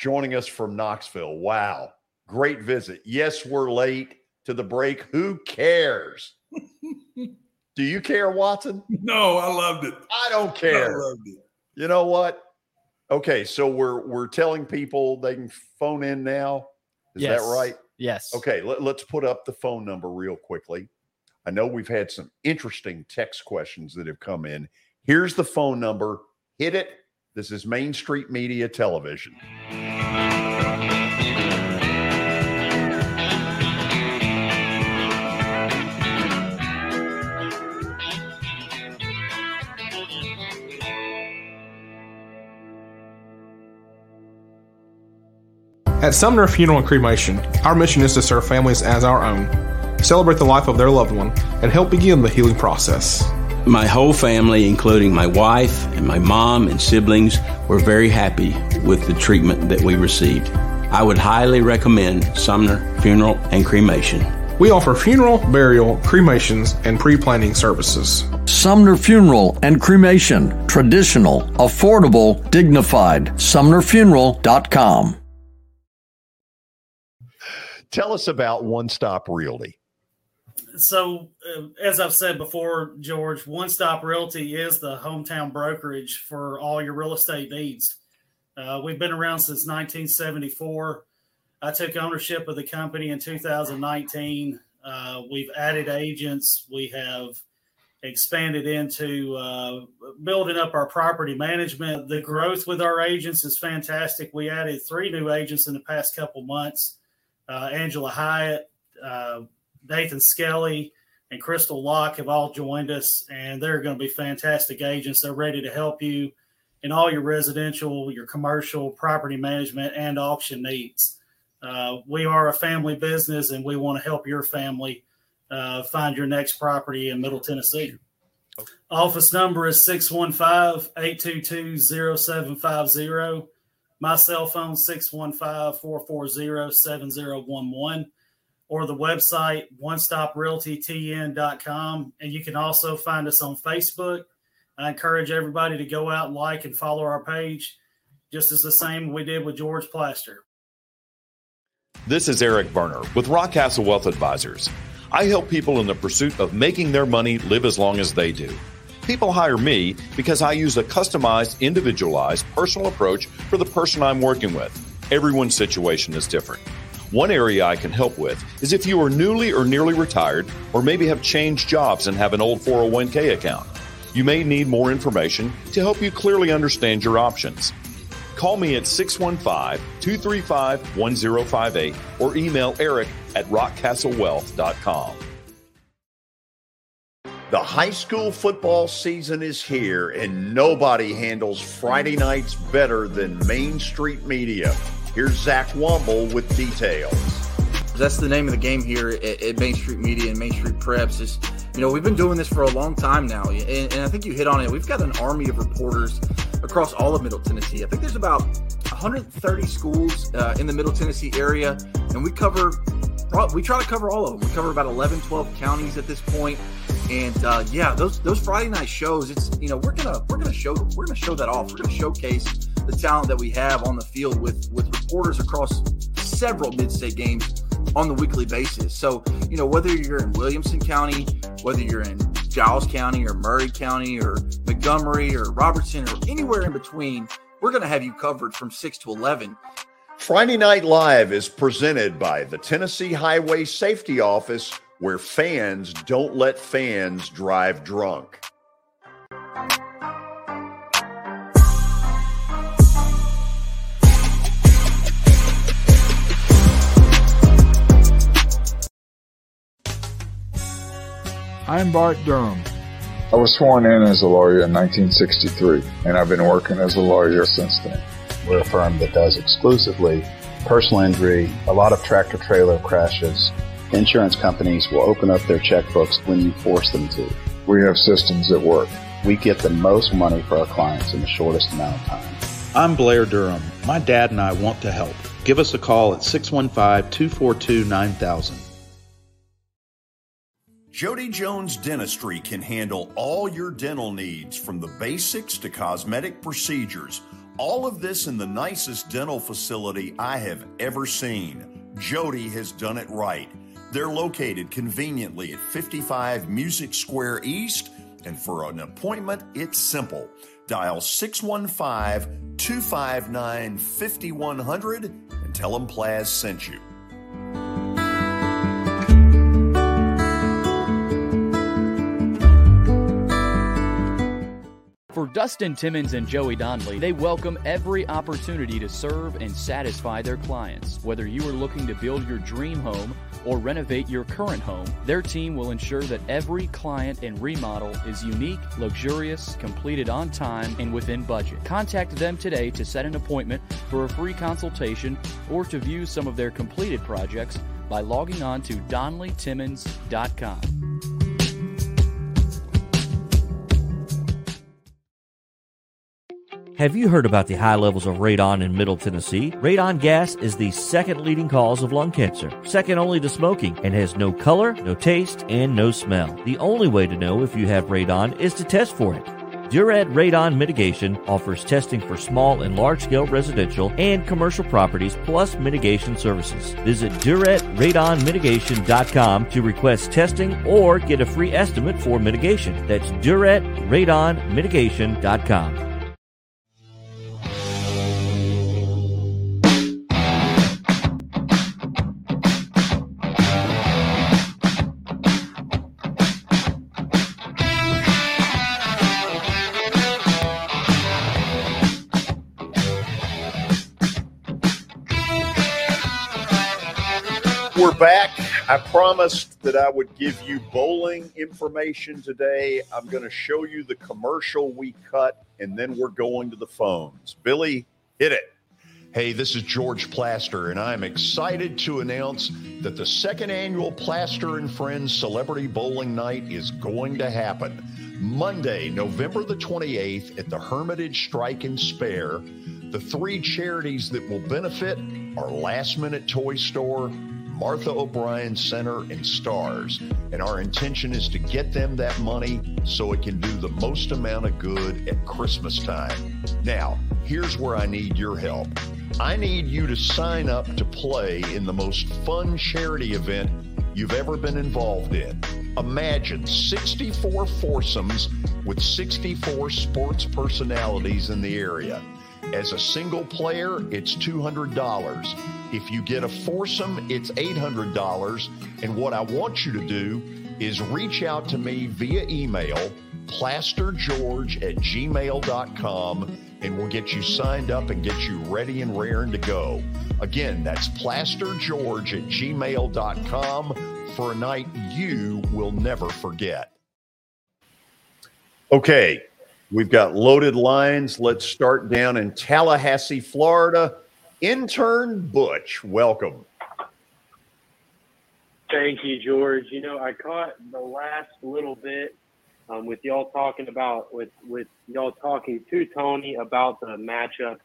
joining us from Knoxville. Wow. Great visit. Yes, we're late to the break. Who cares? Do you care, Watson? No, I loved it. I don't care. I loved it. You know what? Okay, so we're we're telling people they can phone in now. Is Yes. that right? Yes. Okay, let, let's put up the phone number real quickly. I know we've had some interesting text questions that have come in. Here's the phone number. Hit it. This is Main Street Media Television. At Sumner Funeral and Cremation, our mission is to serve families as our own, celebrate the life of their loved one, and help begin the healing process. My whole family, including my wife and my mom and siblings, were very happy with the treatment that we received. I would highly recommend Sumner Funeral and Cremation. We offer funeral, burial, cremations, and pre planning services. Sumner Funeral and Cremation. Traditional, affordable, dignified. SumnerFuneral.com. Tell us about One Stop Realty. So uh, as I've said before, George, One Stop Realty is the hometown brokerage for all your real estate needs. Uh, we've been around since 1974. I took ownership of the company in 2019. Uh, we've added agents. We have expanded into uh, building up our property management. The growth with our agents is fantastic. We added three new agents in the past couple months. Uh, Angela Hyatt, uh, Nathan Skelly, and Crystal Locke have all joined us, and they're going to be fantastic agents. They're ready to help you in all your residential, your commercial, property management, and auction needs. Uh, we are a family business, and we want to help your family uh, find your next property in Middle Tennessee. Office number is 615 822 0750. My cell phone 615 440 7011 or the website one-stoprealtytn.com. And you can also find us on Facebook. I encourage everybody to go out like and follow our page, just as the same we did with George Plaster. This is Eric Berner with Rockcastle Wealth Advisors. I help people in the pursuit of making their money live as long as they do. People hire me because I use a customized, individualized, personal approach for the person I'm working with. Everyone's situation is different. One area I can help with is if you are newly or nearly retired, or maybe have changed jobs and have an old 401k account. You may need more information to help you clearly understand your options. Call me at 615 235 1058 or email eric at rockcastlewealth.com. The high school football season is here, and nobody handles Friday nights better than Main Street Media. Here's Zach Womble with details. That's the name of the game here at, at Main Street Media and Main Street Preps. Is you know we've been doing this for a long time now, and, and I think you hit on it. We've got an army of reporters across all of Middle Tennessee. I think there's about 130 schools uh, in the Middle Tennessee area, and we cover we try to cover all of them. We cover about 11, 12 counties at this point. And uh, yeah, those those Friday night shows, it's you know we're gonna we're gonna show we're gonna show that off. We're gonna showcase the talent that we have on the field with with reporters across several mid-state games on the weekly basis. So you know whether you're in Williamson County, whether you're in Giles County or Maury County or Montgomery or Robertson or anywhere in between, we're gonna have you covered from six to eleven. Friday Night Live is presented by the Tennessee Highway Safety Office where fans don't let fans drive drunk. I'm Bart Durham. I was sworn in as a lawyer in 1963, and I've been working as a lawyer since then. We're a firm that does exclusively personal injury, a lot of tractor trailer crashes, Insurance companies will open up their checkbooks when you force them to. We have systems that work. We get the most money for our clients in the shortest amount of time. I'm Blair Durham. My dad and I want to help. Give us a call at 615 242 9000. Jody Jones Dentistry can handle all your dental needs from the basics to cosmetic procedures. All of this in the nicest dental facility I have ever seen. Jody has done it right. They're located conveniently at 55 Music Square East, and for an appointment, it's simple. Dial 615 259 5100 and tell them Plaz sent you. For Dustin Timmons and Joey Donley, they welcome every opportunity to serve and satisfy their clients. Whether you are looking to build your dream home or renovate your current home, their team will ensure that every client and remodel is unique, luxurious, completed on time, and within budget. Contact them today to set an appointment for a free consultation or to view some of their completed projects by logging on to donleytimmons.com. Have you heard about the high levels of radon in Middle Tennessee? Radon gas is the second leading cause of lung cancer, second only to smoking, and has no color, no taste, and no smell. The only way to know if you have radon is to test for it. Duret Radon Mitigation offers testing for small and large scale residential and commercial properties plus mitigation services. Visit DuretRadonMitigation.com to request testing or get a free estimate for mitigation. That's DuretRadonMitigation.com. back. I promised that I would give you bowling information today. I'm going to show you the commercial we cut, and then we're going to the phones. Billy, hit it. Hey, this is George Plaster, and I'm excited to announce that the second annual Plaster and Friends Celebrity Bowling Night is going to happen Monday, November the 28th at the Hermitage Strike and Spare. The three charities that will benefit are Last Minute Toy Store, Martha O'Brien Center and Stars, and our intention is to get them that money so it can do the most amount of good at Christmas time. Now, here's where I need your help. I need you to sign up to play in the most fun charity event you've ever been involved in. Imagine 64 foursomes with 64 sports personalities in the area. As a single player, it's $200. If you get a foursome, it's $800. And what I want you to do is reach out to me via email, plastergeorge at gmail.com, and we'll get you signed up and get you ready and raring to go. Again, that's plastergeorge at gmail.com for a night you will never forget. Okay, we've got loaded lines. Let's start down in Tallahassee, Florida. Intern Butch, welcome. Thank you, George. You know, I caught the last little bit um, with y'all talking about with with y'all talking to Tony about the matchup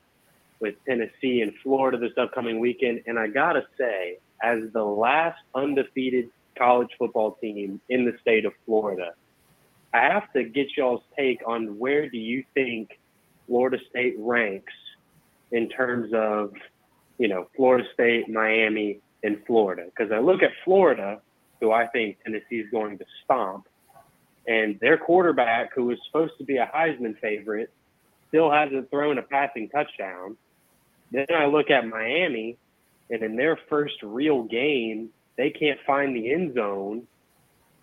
with Tennessee and Florida this upcoming weekend, and I gotta say, as the last undefeated college football team in the state of Florida. I have to get y'all's take on where do you think Florida State ranks in terms of, you know, Florida State, Miami, and Florida. Because I look at Florida, who I think Tennessee is going to stomp, and their quarterback, who was supposed to be a Heisman favorite, still hasn't thrown a passing touchdown. Then I look at Miami, and in their first real game they can't find the end zone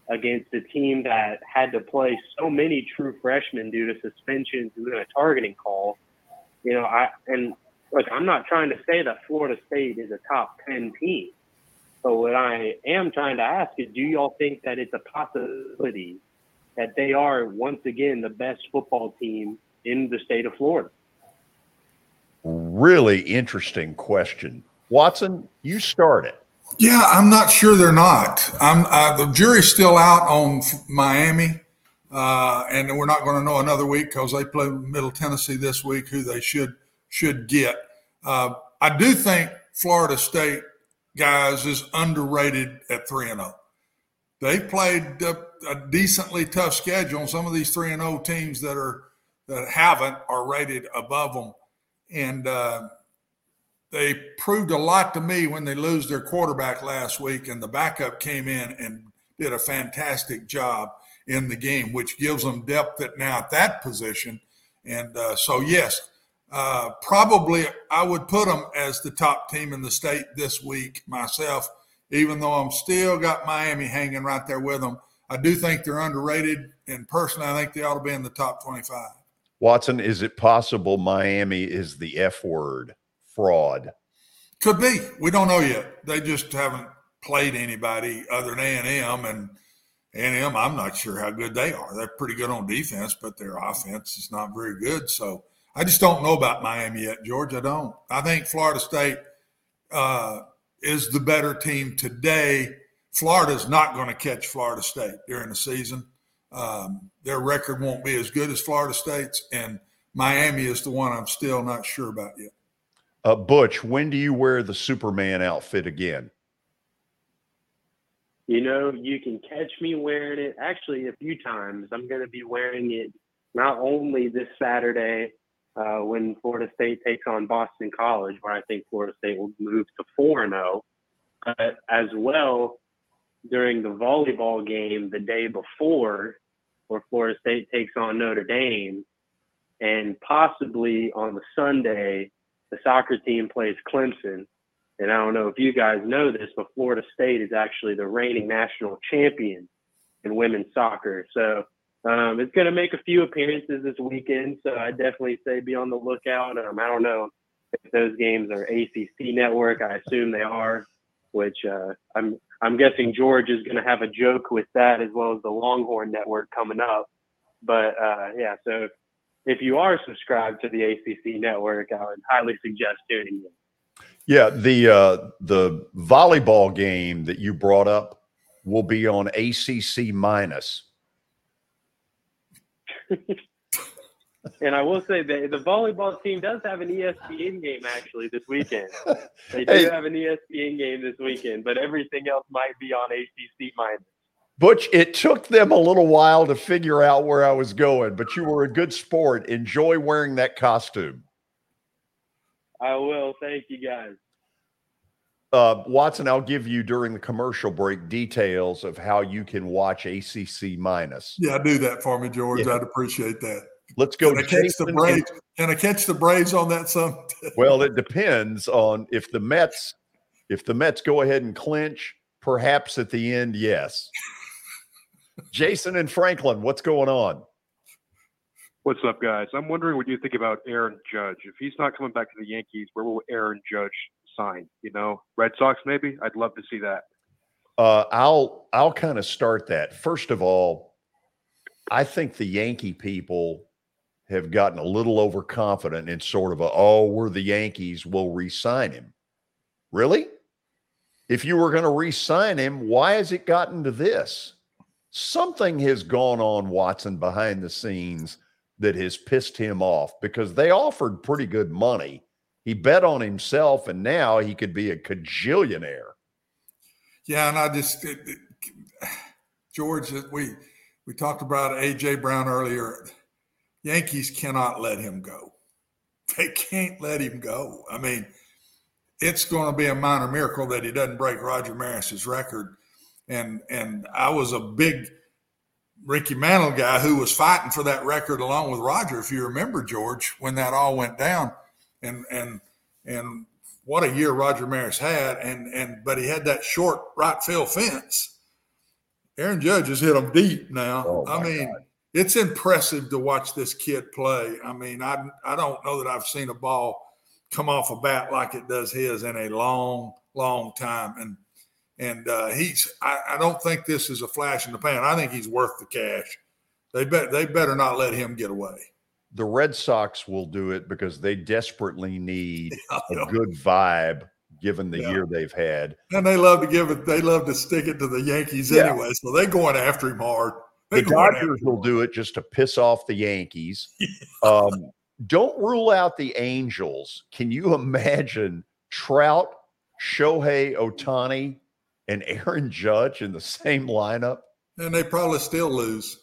against a team that had to play so many true freshmen due to suspensions and a targeting call. You know, I and look, I'm not trying to say that Florida State is a top ten team. But what I am trying to ask is do y'all think that it's a possibility that they are once again the best football team in the state of Florida? Really interesting question. Watson, you start it. Yeah, I'm not sure they're not. I'm uh, the jury's still out on Miami, uh, and we're not going to know another week because they play Middle Tennessee this week, who they should should get. Uh, I do think Florida State guys is underrated at three and zero. They played a, a decently tough schedule, and some of these three and zero teams that are that haven't are rated above them, and uh, they proved a lot to me when they lose their quarterback last week and the backup came in and did a fantastic job in the game, which gives them depth at now at that position. And uh, so, yes, uh, probably I would put them as the top team in the state this week myself, even though I'm still got Miami hanging right there with them. I do think they're underrated, In person, I think they ought to be in the top 25. Watson, is it possible Miami is the F word? fraud? Could be. We don't know yet. They just haven't played anybody other than A&M and A&M, I'm not sure how good they are. They're pretty good on defense, but their offense is not very good. So I just don't know about Miami yet, George. I don't. I think Florida State uh, is the better team today. Florida's not going to catch Florida State during the season. Um, their record won't be as good as Florida State's, and Miami is the one I'm still not sure about yet. Uh, Butch, when do you wear the Superman outfit again? You know, you can catch me wearing it actually a few times. I'm going to be wearing it not only this Saturday uh, when Florida State takes on Boston College, where I think Florida State will move to 4 0, but as well during the volleyball game the day before, where Florida State takes on Notre Dame, and possibly on the Sunday the soccer team plays Clemson. And I don't know if you guys know this, but Florida State is actually the reigning national champion in women's soccer. So um, it's going to make a few appearances this weekend. So I definitely say be on the lookout. Um, I don't know if those games are ACC network. I assume they are, which uh, I'm I'm guessing George is going to have a joke with that as well as the Longhorn network coming up. But uh, yeah, so if you are subscribed to the ACC network, I would highly suggest tuning in. Yeah, the uh, the volleyball game that you brought up will be on ACC minus. And I will say that the volleyball team does have an ESPN game actually this weekend. They do Hey. have an ESPN game this weekend, but everything else might be on ACC minus. Butch, it took them a little while to figure out where I was going, but you were a good sport. Enjoy wearing that costume. I will. Thank you guys. Uh, Watson, I'll give you during the commercial break details of how you can watch ACC minus. Yeah, do that for me, George. Yeah. I'd appreciate that. Let's go. Can I catch the Jason and- Braves? Can I catch the Braves on that Some. Well, it depends on if the Mets, if the Mets go ahead and clinch, perhaps at the end, yes. Jason and Franklin, what's going on? What's up, guys? I'm wondering what you think about Aaron Judge. If he's not coming back to the Yankees, where will Aaron Judge sign? You know, Red Sox maybe? I'd love to see that. Uh, I'll I'll kind of start that. First of all, I think the Yankee people have gotten a little overconfident in sort of a oh, we're the Yankees, we'll re-sign him. Really? If you were going to re-sign him, why has it gotten to this? Something has gone on, Watson, behind the scenes that has pissed him off because they offered pretty good money. He bet on himself, and now he could be a cajillionaire. Yeah, and I just it, it- George, we we talked about AJ Brown earlier. Yankees cannot let him go. They can't let him go. I mean, it's going to be a minor miracle that he doesn't break Roger Maris's record. And and I was a big Mickey Mantle guy who was fighting for that record along with Roger, if you remember, George, when that all went down. And and and what a year Roger Maris had, and and but he had that short right field fence. Aaron Judge has hit them deep now. Oh, I mean, it's impressive to watch this kid play. I mean, I I don't know that I've seen a ball come off a bat like it does his in a long, long time. And and uh, he's I, I don't think this is a flash in the pan. I think he's worth the cash. They bet they better not let him get away. the Red Sox will do it because they desperately need a good vibe given the year they've had. And they love to give it. They love to stick it to the Yankees Yeah. anyway. So they're going after him hard. The They're going Dodgers will do it just to piss off the Yankees. Um, don't rule out the Angels. Can you imagine Trout, Shohei Ohtani, and Aaron Judge in the same lineup? And they probably still lose.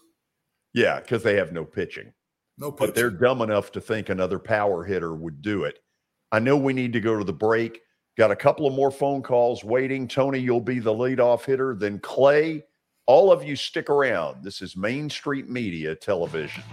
Yeah, because they have no pitching. No But they're dumb enough to think another power hitter would do it. I know we need to go to the break. Got a couple of more phone calls waiting. Tony, you'll be the leadoff hitter. Then Clay, all of you stick around. This is Main Street Media Television.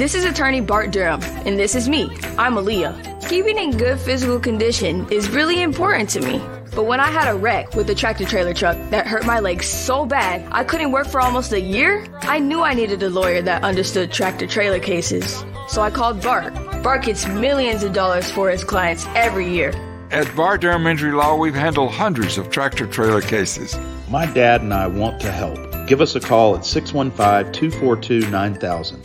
This is attorney Bart Durham, and this is me. I'm Aaliyah. Keeping in good physical condition is really important to me. But when I had a wreck with a tractor trailer truck that hurt my legs so bad I couldn't work for almost a year, I knew I needed a lawyer that understood tractor trailer cases. So I called Bart. Bart gets millions of dollars for his clients every year. At Bart Durham Injury Law, we've handled hundreds of tractor trailer cases. My dad and I want to help. Give us a call at 615 242 9000.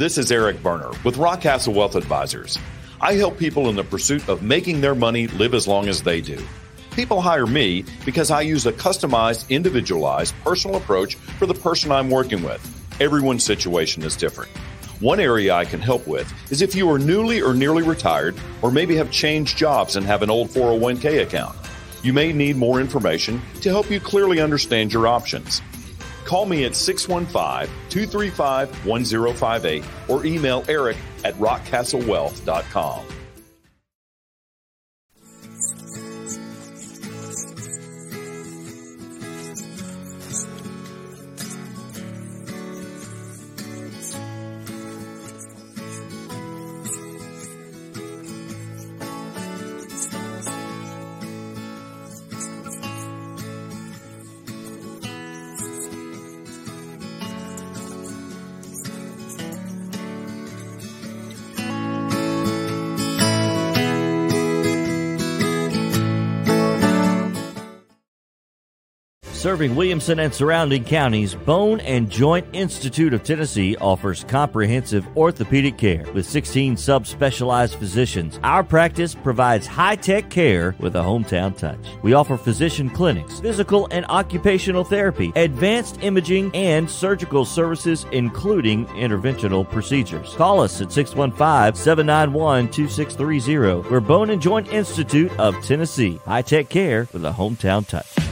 This is Eric Berner with Rockcastle Wealth Advisors. I help people in the pursuit of making their money live as long as they do. People hire me because I use a customized, individualized, personal approach for the person I'm working with. Everyone's situation is different. One area I can help with is if you are newly or nearly retired, or maybe have changed jobs and have an old 401k account. You may need more information to help you clearly understand your options. Call me at 615 235 1058 or email eric at rockcastlewealth.com. Serving Williamson and surrounding counties, Bone and Joint Institute of Tennessee offers comprehensive orthopedic care with 16 subspecialized physicians. Our practice provides high-tech care with a hometown touch. We offer physician clinics, physical and occupational therapy, advanced imaging, and surgical services including interventional procedures. Call us at 615-791-2630. We're Bone and Joint Institute of Tennessee. High-tech care with a hometown touch.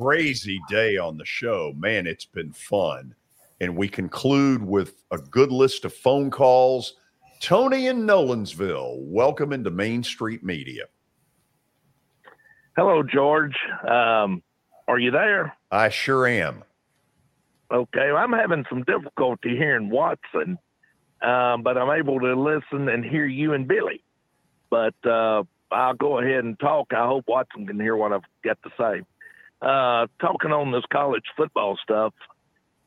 Crazy day on the show. Man, it's been fun. And we conclude with a good list of phone calls. Tony in Nolensville, welcome into Main Street Media. Hello, George. Um, are you there? I sure am. Okay, I'm having some difficulty hearing Watson, um, but I'm able to listen and hear you and Billy. But uh, I'll go ahead and talk. I hope Watson can hear what I've got to say uh, talking on this college football stuff,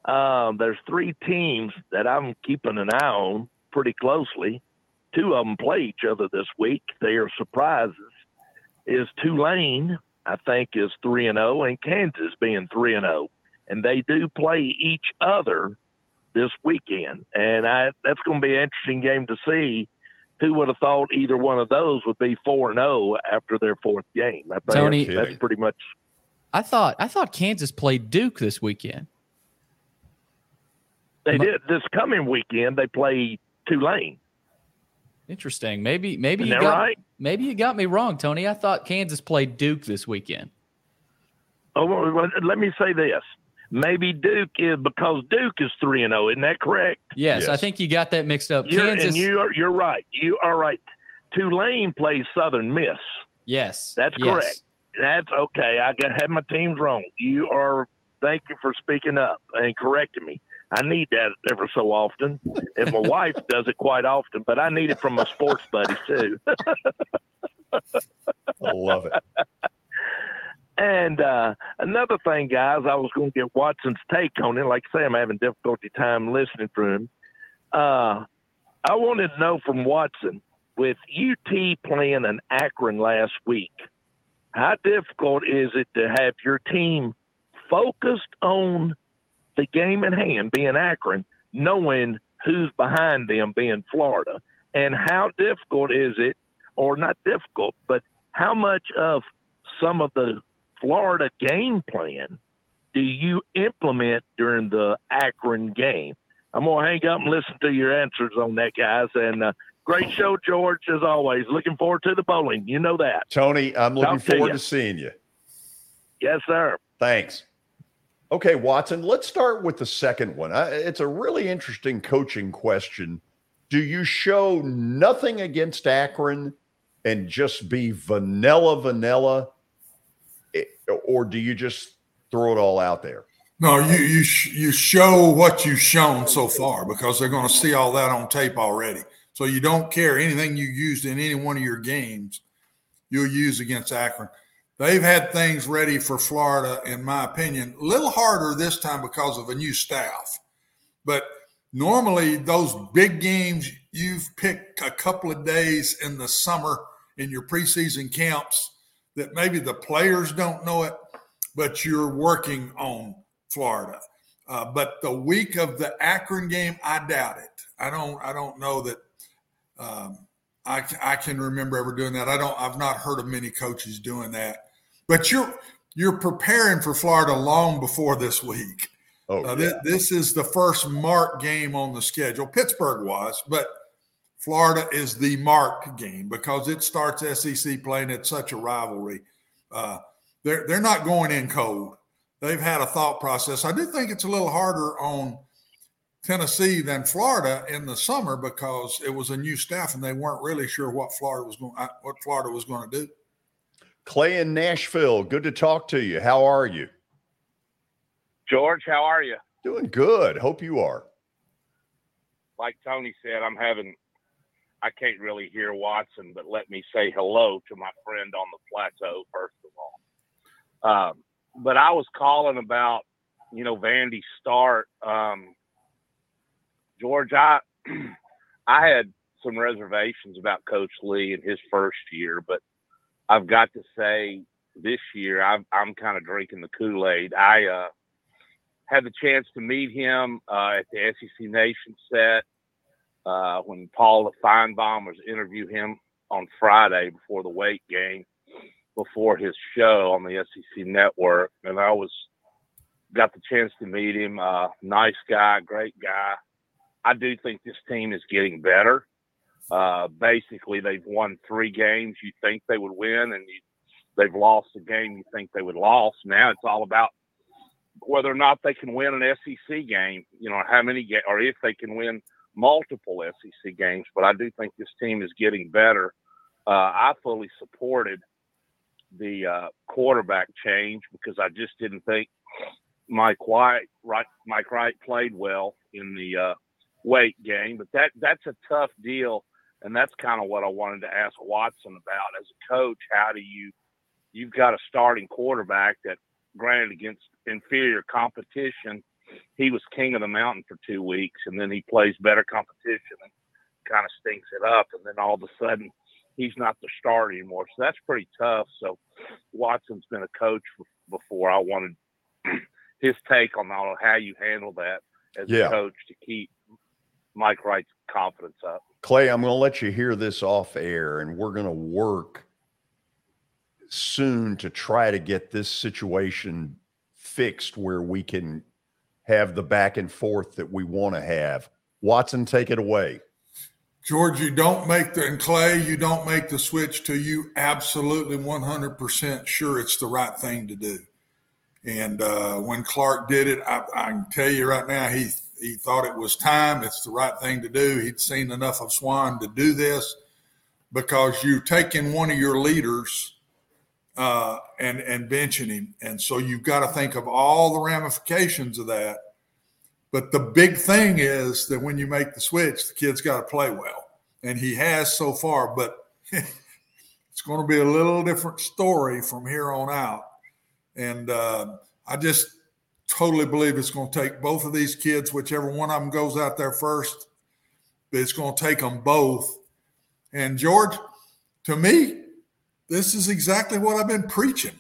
uh, there's three teams that I'm keeping an eye on pretty closely. Two of them play each other this week. They are surprises. Is Tulane, I think, is three and zero, and Kansas being three and zero, and they do play each other this weekend, and I, that's going to be an interesting game to see. Who would have thought either one of those would be four and zero after their fourth game? I think Tony, that's pretty much I thought I thought Kansas played Duke this weekend. They did this coming weekend. They play Tulane. Interesting. Maybe maybe Isn't you got right? maybe you got me wrong, Tony. I thought Kansas played Duke this weekend. Oh, well, well, let me say this. Maybe Duke is because Duke is three and zero. Isn't that correct? Yes, I think you got that mixed up. You're, Kansas. and you are you're right. You are right. Tulane plays Southern Miss. yes, That's yes. correct. That's okay. I got had my teams wrong. You are. Thank you for speaking up and correcting me. I need that ever so often. And my wife does it quite often, but I need it from my sports buddies too. I love it. And uh, another thing, guys, I was going to get Watson's take on it. Like I say, I'm having difficulty time listening to him. Uh, I wanted to know from Watson with UT playing an Akron last week, how difficult is it to have your team focused on the game at hand, being Akron, knowing who's behind them, being Florida? And how difficult is it, or not difficult, but how much of some of the Florida game plan do you implement during the Akron game? I'm going to hang up and listen to your answers on that, guys. And uh, great show, George, as always. Looking forward to the bowling. You know that. Tony, I'm looking Talk to forward ya. to seeing you. Yes, sir. Thanks. Okay, Watson, let's start with the second one. Uh, It's a really interesting coaching question. Do you show nothing against Akron and just be vanilla, vanilla? Eh, Or do you just throw it all out there? No, you you sh- you show what you've shown so far because they're going to see all that on tape already. So you don't care anything you used in any one of your games, you'll use against Akron. They've had things ready for Florida, in my opinion, a little harder this time because of a new staff. But normally, those big games, you've picked a couple of days in the summer in your preseason camps that maybe the players don't know it, but you're working on Florida. Uh, but the week of the Akron game, I doubt it. I don't. I don't know that. Um, I I can remember ever doing that. I don't. I've not heard of many coaches doing that. But you're you're preparing for Florida long before this week. Oh, Uh, thi- yeah. this is the first marked game on the schedule. Pittsburgh was, but Florida is the marked game because it starts SEC playing at such a rivalry. Uh, they're they're not going in cold. They've had a thought process. I do think it's a little harder on Tennessee than Florida in the summer because it was a new staff and they weren't really sure what Florida was going what Florida was going to do. Clay in Nashville, good to talk to you. How are you? George, how are you? Doing good. Hope you are. like Tony said, I'm having. I can't really hear Watson, but let me say hello to my friend on the plateau first of all. Um, but I was calling about, you know, Vandy's start. Um, George, I I had some reservations about Coach Lea in his first year, but I've got to say this year I'm I'm kind of drinking the Kool Aid. I uh, had the chance to meet him uh, at the SEC Nation set uh, when Paul Finebaum was interview him on Friday before the Wake game, before his show on the SEC Network, and I was got the chance to meet him. Uh, nice guy, great guy. I do think this team is getting better. Uh, basically, they've won three games you think they would win, and you, they've lost a game you think they would lose. Now it's all about whether or not they can win an SEC game. You know, how many ga- or if they can win multiple SEC games. But I do think this team is getting better. Uh, I fully supported the uh, quarterback change because I just didn't think Mike White, right, Mike Wright played well in the uh, Wake game. But that that's a tough deal and that's kind of what I wanted to ask Watson about as a coach. How do you, you've got a starting quarterback that, granted, against inferior competition, he was king of the mountain for two weeks, and then he plays better competition and kind of stinks it up, and then all of a sudden he's not the starter anymore. So that's pretty tough. So Watson's been a coach before. I wanted his take on all how you handle that as yeah. a coach to keep Mike Wright's confidence up. Clay, I'm going to let you hear this off air, and we're going to work soon to try to get this situation fixed where we can have the back and forth that we want to have. Watson, take it away. George, you don't make the, and Clay, you don't make the switch till you absolutely 100% sure it's the right thing to do. And uh, when Clark did it, I, I can tell you right now, he he thought it was time. It's the right thing to do. He'd seen enough of Swann to do this because you're taking one of your leaders uh, and and benching him, and so you've got to think of all the ramifications of that. But the big thing is that when you make the switch, the kid's got to play well, and he has so far. But it's going to be a little different story from here on out. And uh, I just totally believe it's going to take both of these kids, whichever one of them goes out there first, it's going to take them both. And George, to me, this is exactly what I've been preaching.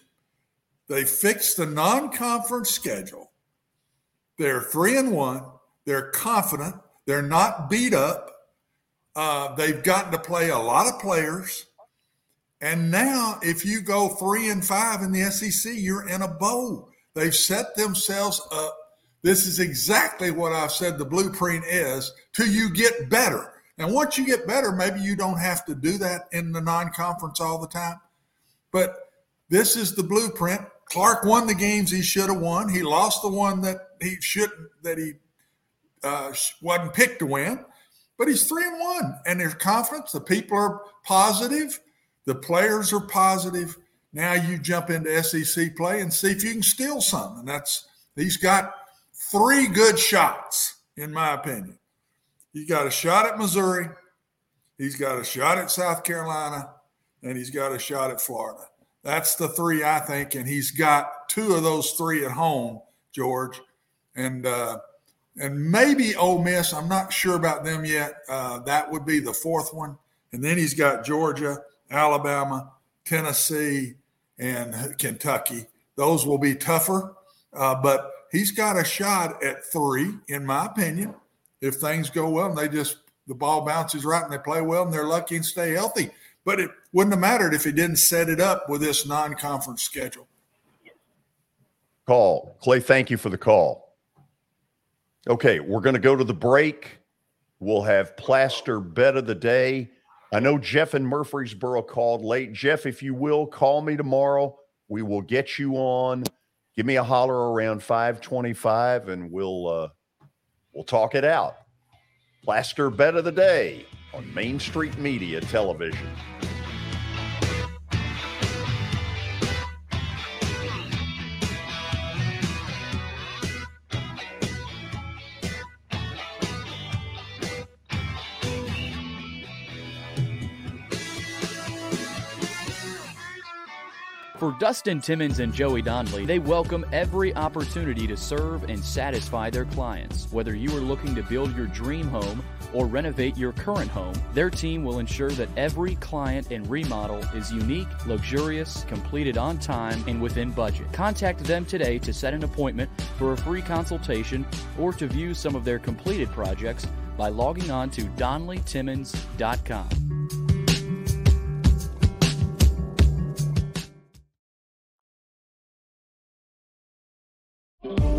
They fixed the non conference schedule. They're three and one. They're confident. They're not beat up. Uh, they've gotten to play a lot of players. And now, if you go three and five in the SEC, you're in a bowl. They've set themselves up. This is exactly what I've said the blueprint is till you get better. And once you get better, maybe you don't have to do that in the non conference all the time. But this is the blueprint. Clark won the games he should have won. He lost the one that he shouldn't, that he uh, wasn't picked to win. But he's three and one, and there's confidence. The people are positive. The players are positive. Now you jump into SEC play and see if you can steal some. And that's he's got three good shots, in my opinion. He's got a shot at Missouri, he's got a shot at South Carolina, and he's got a shot at Florida. That's the three I think, and he's got two of those three at home, George, and uh, and maybe Ole Miss. I'm not sure about them yet. Uh, that would be the fourth one, and then he's got Georgia, Alabama, Tennessee, and Kentucky. Those will be tougher, uh, but he's got a shot at three, in my opinion, if things go well and they just the ball bounces right and they play well and they're lucky and stay healthy. But it wouldn't have mattered if he didn't set it up with this non-conference schedule. Call Clay. Thank you for the call. Okay, we're going to go to the break. We'll have plaster bet of the day. I know Jeff in Murfreesboro called late. Jeff, if you will, call me tomorrow. We will get you on. Give me a holler around 525 and we'll uh we'll talk it out. Plaster bet of the day on Main Street Media Television. For Dustin Timmons and Joey Donnelly, they welcome every opportunity to serve and satisfy their clients. Whether you are looking to build your dream home or renovate your current home, their team will ensure that every client and remodel is unique, luxurious, completed on time, and within budget. Contact them today to set an appointment for a free consultation or to view some of their completed projects by logging on to DonnellyTimmons.com.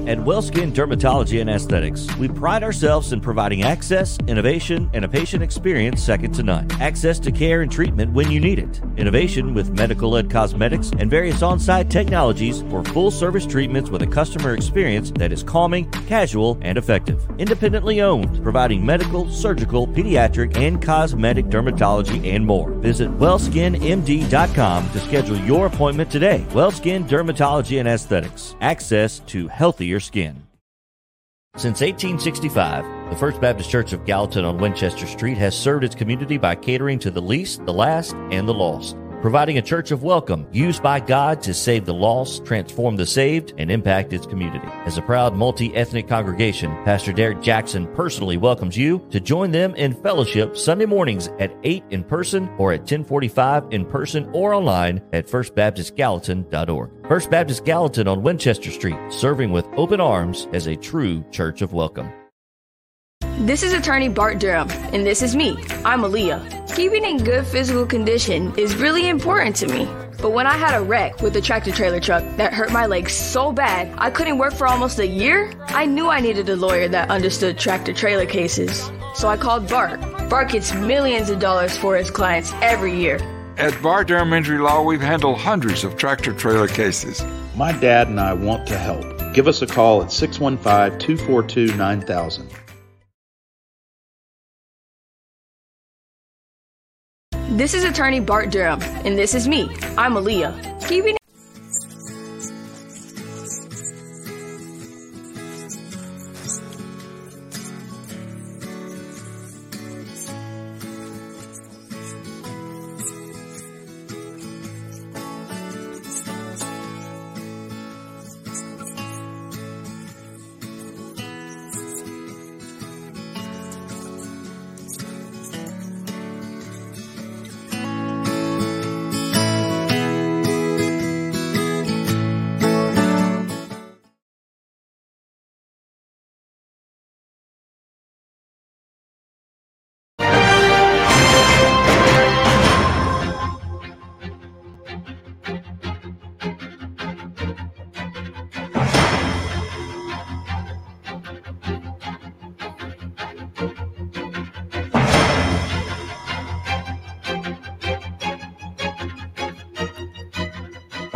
At Wellskin Dermatology and Aesthetics, we pride ourselves in providing access, innovation, and a patient experience second to none. Access to care and treatment when you need it. Innovation with medical led cosmetics and various on site technologies for full service treatments with a customer experience that is calming, casual, and effective. Independently owned, providing medical, surgical, pediatric, and cosmetic dermatology and more. Visit wellskinmd.com to schedule your appointment today. Wellskin Dermatology and Aesthetics. Access to healthier skin. Since 1865, the First Baptist Church of Gallatin on Winchester Street has served its community by catering to the least, the last, and the lost providing a church of welcome used by God to save the lost, transform the saved, and impact its community. As a proud multi ethnic congregation, Pastor Derek Jackson personally welcomes you to join them in fellowship Sunday mornings at 8 in person or at 1045 in person or online at firstbaptistgallatin.org. First Baptist Gallatin on Winchester Street, serving with open arms as a true church of welcome. This is attorney Bart Durham, and this is me. I'm Aaliyah. Keeping in good physical condition is really important to me. But when I had a wreck with a tractor trailer truck that hurt my legs so bad I couldn't work for almost a year, I knew I needed a lawyer that understood tractor trailer cases. So I called Bart. Bart gets millions of dollars for his clients every year. At Bart Durham Injury Law, we've handled hundreds of tractor trailer cases. My dad and I want to help. Give us a call at 615 242 9000. This is attorney Bart Durham, and this is me. I'm Aaliyah. Keeping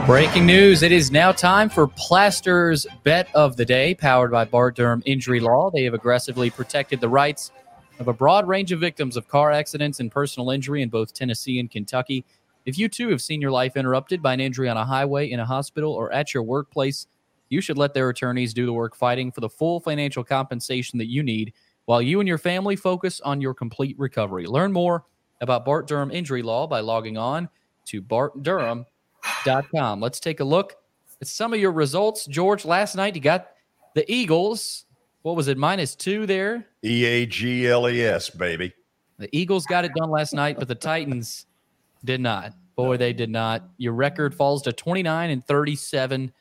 Breaking news. It is now time for Plaster's Bet of the Day, powered by Bart Durham Injury Law. They have aggressively protected the rights of a broad range of victims of car accidents and personal injury in both Tennessee and Kentucky. If you too have seen your life interrupted by an injury on a highway, in a hospital, or at your workplace, you should let their attorneys do the work fighting for the full financial compensation that you need while you and your family focus on your complete recovery. Learn more about Bart Durham Injury Law by logging on to bartdurham.com com. Let's take a look at some of your results. George, last night you got the Eagles. What was it, minus two there? E A G L E S, baby. The Eagles got it done last night, but the Titans did not. Boy, they did not. Your record falls to 29 and 37.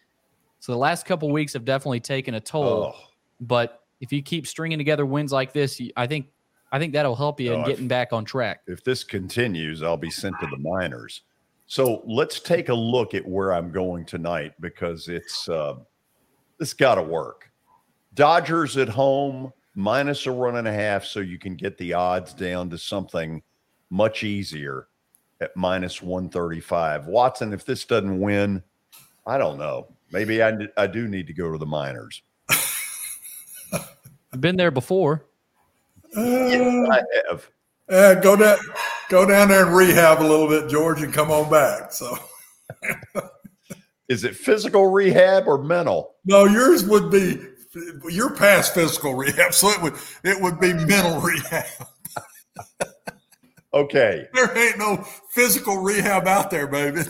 So the last couple weeks have definitely taken a toll. Oh. But if you keep stringing together wins like this, I think I think that'll help you No, in if- getting back on track. If this continues, I'll be sent to the minors. So let's take a look at where I'm going tonight because it's uh, this got to work. Dodgers at home minus a run and a half, so you can get the odds down to something much easier at minus 135. Watson, if this doesn't win, I don't know. Maybe I, I do need to go to the minors. I've been there before. Yes, I have. Uh, go down, go down there and rehab a little bit, George, and come on back. So, Is it physical rehab or mental? no, yours would be you're past physical rehab, so it would it would be mental rehab. Okay. There ain't no physical rehab out there, baby.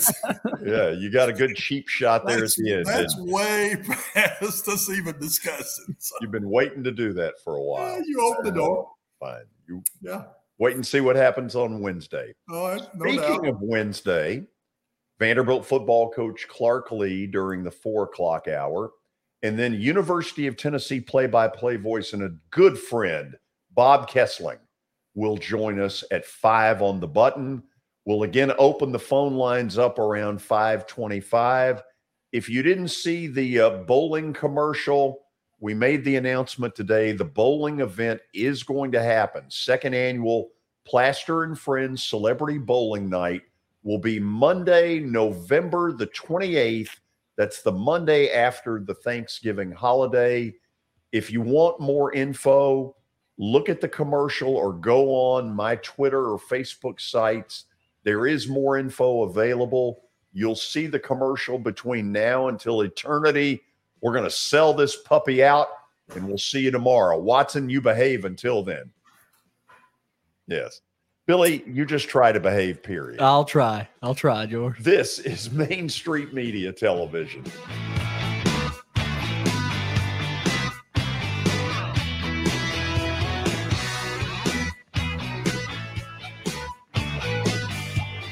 Yeah, you got a good cheap shot there at the end. that's way past us even discussing. So, You've been waiting to do that for a while. you open the door. Fine. You Yeah. Wait and see what happens on Wednesday. Right. No Speaking doubt. of Wednesday, Vanderbilt football coach Clark Lea during the four o'clock hour, and then University of Tennessee play by play voice and a good friend, Bob Kesling, will join us at five on the button. We'll again open the phone lines up around 525. If you didn't see the uh, bowling commercial, we made the announcement today. The bowling event is going to happen. Second annual Plaster and Friends Celebrity Bowling Night will be Monday, November the 28th. That's the Monday after the Thanksgiving holiday. If you want more info, look at the commercial or go on my Twitter or Facebook sites. There is more info available. You'll see the commercial between now until eternity. We're going to sell this puppy out and we'll see you tomorrow. Watson, you behave until then. Yes. Billy, you just try to behave, period. I'll try. I'll try, George. This is Main Street Media Television.